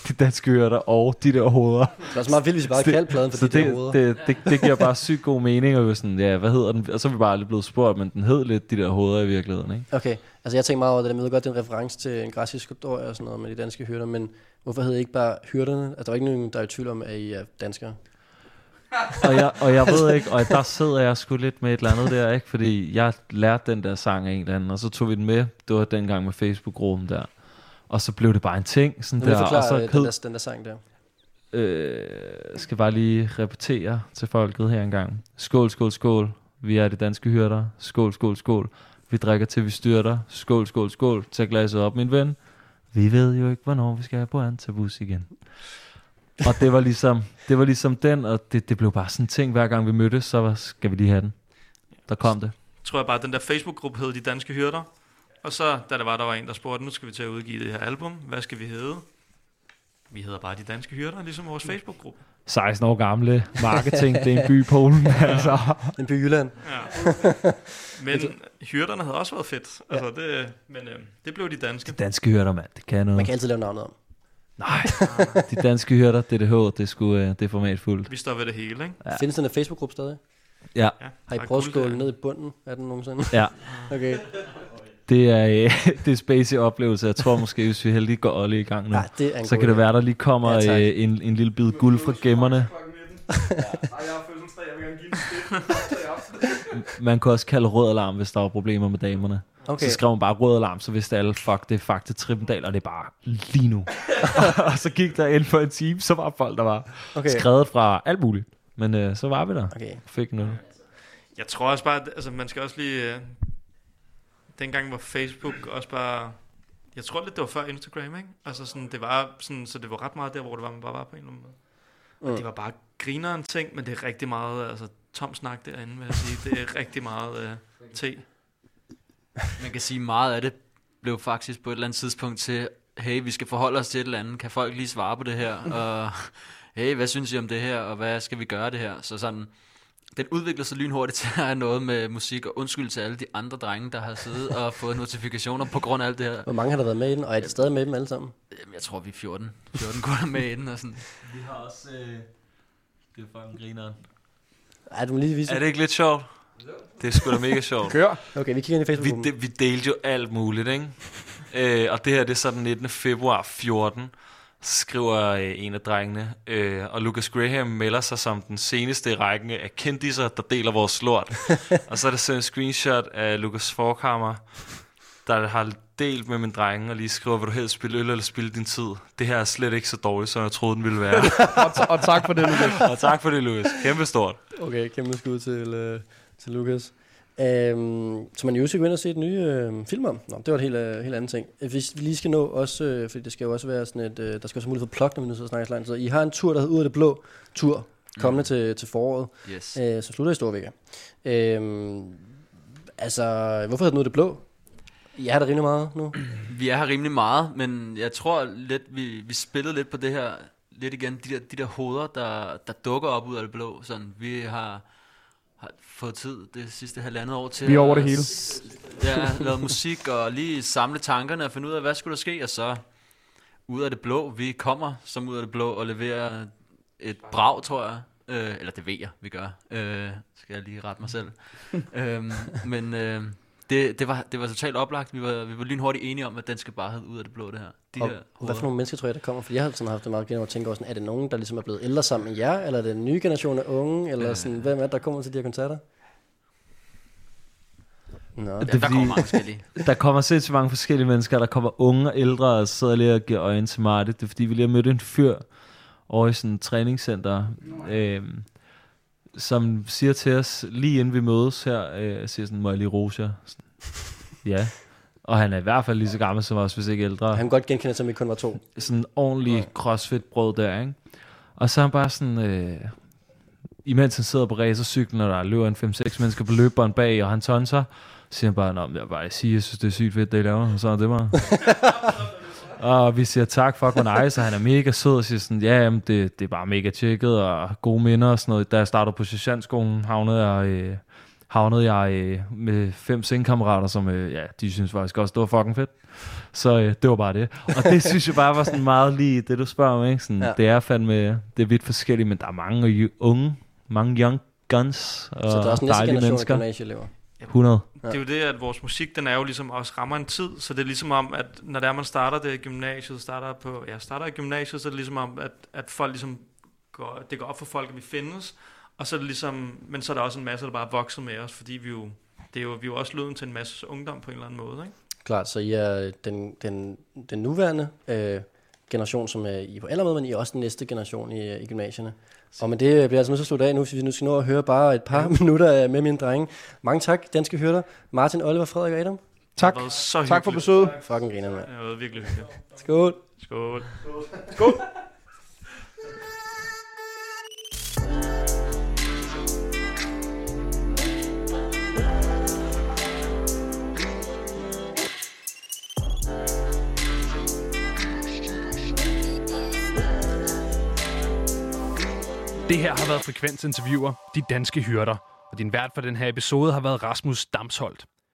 de danske hørter og de der hoveder. Det er også meget vildt, hvis vi bare Så det- kaldte pladen for så de der det, hoveder. Det, det, det, giver bare sygt god mening, og vi var sådan, ja, hvad hedder den? Og så er vi bare aldrig blevet spurgt, men den hed lidt de der hoveder i virkeligheden, ikke? Okay, altså jeg tænker meget over det der med, godt, det er en reference til en græsk historie og sådan noget med de danske hyrder, men hvorfor hedder I ikke bare hyrderne? Altså der er ikke nogen, der er i tvivl om, at I er danskere. Og jeg, og jeg ved ikke, og der sidder jeg sgu lidt med et eller andet der, ikke? Fordi jeg lærte den der sang af en eller anden, og så tog vi den med. Det var dengang med Facebook-gruppen der. Og så blev det bare en ting, sådan der. Og så øh, den, der, den der sang der. øh, skal bare lige repetere til folket her engang. Skål, skål, skål. Vi er de danske hyrder. Skål, skål, skål. Vi drikker til vi styrter. Skål, skål, skål. Tag glasset op, min ven. Vi ved jo ikke, hvornår vi skal på Antabus igen. Og det var ligesom, det var ligesom den, og det, det blev bare sådan en ting, hver gang vi mødtes, så var, skal vi lige have den. Der kom det. tror jeg bare, at den der Facebook-gruppe hed De Danske Hyrder. Og så, da der var, der var en, der spurgte, nu skal vi til at udgive det her album. Hvad skal vi hedde? Vi hedder bare De Danske Hyrder, ligesom vores Facebook-gruppe. 16 år gamle marketing, det er en by i Polen, altså. En by i Jylland. Ja. Men hyrderne havde også været fedt. Altså, det, men øh, det blev de danske. Danske hyrder, mand, det kan noget. Man kan altid lave navnet om. Nej, de danske hyrder, DDH, det er sgu, øh, det er formatfuldt. Vi står ved det hele, ikke? Ja. Findes den der Facebook-gruppe stadig? Ja. Har I prøvet at ned i bunden af den nogensinde? Ja. Okay. Det er, øh, det er spacey oplevelse. Jeg tror måske, hvis vi heldig går Olli i gang nu, Ja, det er en så god kan det idé. være, der lige kommer Ja, tak. øh, en, en lille bid guld fra gemmerne. Jeg har fødselsdag, jeg vil Man kunne også kalde rød alarm, hvis der var problemer med damerne. Okay. Så skrev man bare rød alarm, så vidste alle, fuck, det er Fakta Trippendal, og det er bare lige nu. og så gik der ind for en time, så var folk, der var Okay. skrevet fra alt muligt. Men øh, så var vi der. Okay. Fik noget. Jeg tror også bare, at altså, man skal også lige... Øh, dengang var Facebook også bare... Jeg tror lidt, det var før Instagram, ikke? Altså sådan, det var sådan, så det var ret meget der, hvor det var, man bare var på en eller anden måde. Og Mm. det var bare grineren ting, men det er rigtig meget, altså tom snak derinde, vil jeg sige. Det er rigtig meget øh, te. Man kan sige, meget af det blev faktisk på et eller andet tidspunkt til, hey, vi skal forholde os til et eller andet. Kan folk lige svare på det her? Og hey, hvad synes I om det her? Og hvad skal vi gøre det her? Så sådan, den udvikler sig lynhurtigt til at have noget med musik, og undskyld til alle de andre drenge, der har siddet og fået notifikationer på grund af alt det her. Hvor mange har der været med i den, og er de stadig med dem alle sammen? Jamen, jeg tror, vi er 14. 14 gutter med i den, og sådan. Vi har også... Øh, det er fucking grineren. Ej, du må lige vise Er det ikke lidt sjovt? Det er sgu da mega sjovt. Kør. Okay, vi kigger ind i Vi, Facebook. de, vi delte jo alt muligt, ikke? øh, og det her, det er så den 19. februar 14. Skriver øh, en af drengene, øh, og Lucas Graham melder sig som den seneste i rækken af kendiser, der deler vores lort. og så er der så en screenshot af Lucas Forkammer, der har delt med min drenge, og lige skriver, vil du helst spille øl eller spille din tid? Det her er slet ikke så dårligt, som jeg troede, den ville være. og, t- og tak for det, Lucas. og tak for det, Lucas. Kæmpe stort. Okay, kæmpe skud til, øh, til Lukas. Øhm, så man jo skal gå ind og se et nye øh, film om. Nå, det var et helt, øh, helt andet ting. Hvis vi lige skal nå også, øh, fordi det skal jo også være sådan et, øh, der skal også mulighed for plug, når vi nu så snakker så tid. I har en tur, der hedder Ud af det Blå tur, kommende mm. til, til foråret, Yes. øh, som slutter i Storvækker. Øhm, altså, hvorfor hedder den Ud af det Blå? I er der rimelig meget nu. Vi er her rimelig meget, men jeg tror lidt, vi, vi spillede lidt på det her, lidt igen, de der, de der hoveder, der, der dukker op ud af det blå. Sådan, vi har, har fået tid det sidste halvandet år til Vi er over det hele. Ja, lave musik og lige samle tankerne og finde ud af, hvad skulle der ske, og så ud af det blå. Vi kommer som ud af det blå og leverer et brag, tror jeg. Øh, eller det ved jeg, vi gør. Øh, skal jeg lige rette mig selv. øhm, men øh, det, det, var, det var totalt oplagt. Vi var, vi var lynhurtigt enige om, at den skal bare hedde ud af det blå, det her. De og, her og hvad for nogle mennesker tror jeg, der kommer? For jeg har sådan haft det meget igen over at tænke over sådan, er det nogen, der ligesom er blevet ældre sammen med jer, eller er det en ny generation af unge, eller Øh. sådan, hvem er det, der kommer til de her koncerter? Nå. Det er fordi, der kommer sindssygt mange forskellige mennesker. Der kommer unge og ældre, og sidder lige og giver øjne til mig. Det er fordi, vi lige har mødt en fyr over i sådan et træningscenter, øh, som siger til os, lige inden vi mødes her, øh, siger sådan, må jeg lige rose jer? Ja. Og han er i hvert fald lige så gammel som os, hvis ikke ældre. Han kan godt genkende, som vi kun var to. Sådan en ordentlig crossfit-brød der, ikke? Og så er han bare sådan... Øh, imens han sidder på racercyklen, og der løber en 5-6 mennesker på løbebånd bag, og han tonser, så siger han bare, Nå, men jeg bare sige, jeg synes, det er sygt fedt, det I laver. Og så er det bare. og vi siger tak, fuck, hvor nice, og han er mega sød, og siger sådan, ja, jamen, det, det er bare mega tjekket, og gode minder og sådan noget. Da jeg startede på sergeantskolen, havnede jeg, øh, havnede jeg øh, med fem sengkammerater, som, øh, ja, de synes faktisk også, det var fucking fedt. Så øh, det var bare det. Og det synes jeg bare var sådan meget lige det, du spørger om, ikke? Sådan, Ja. Det er fandme, det er vidt forskelligt, men der er mange unge, mange young guns, og Så der er også næste generation af gymnasieelever. 100. Ja. Det er jo det, at vores musik, den er jo ligesom også rammer en tid, så det er ligesom om, at når der man starter det gymnasiet, starter på, ja, starter i gymnasiet, så er det ligesom om, at, at folk ligesom går, det går op for folk, at vi findes, og så er det ligesom, men så er der også en masse, der bare er vokset med os, fordi vi jo, det er jo, vi er jo også lyden til en masse ungdom på en eller anden måde, ikke? Klart, så I er den, den, den nuværende øh, generation, som er I på allermøde, men I er også den næste generation i, i gymnasierne. Og med det bliver altså nødt til at slutte af nu, hvis vi nu skal nå at høre bare et par minutter af- med mine drenge. Mange tak, danske hørter. Martin, Oliver, Frederik og Adam. Tak. Det så Tak for besøget. Fucking griner, mand. Det været virkelig hyggeligt. Skål. Skål. Skål. Det her har været Frekvens Interviewer, de danske hyrder. Og din vært for den her episode har været Rasmus Damsholdt.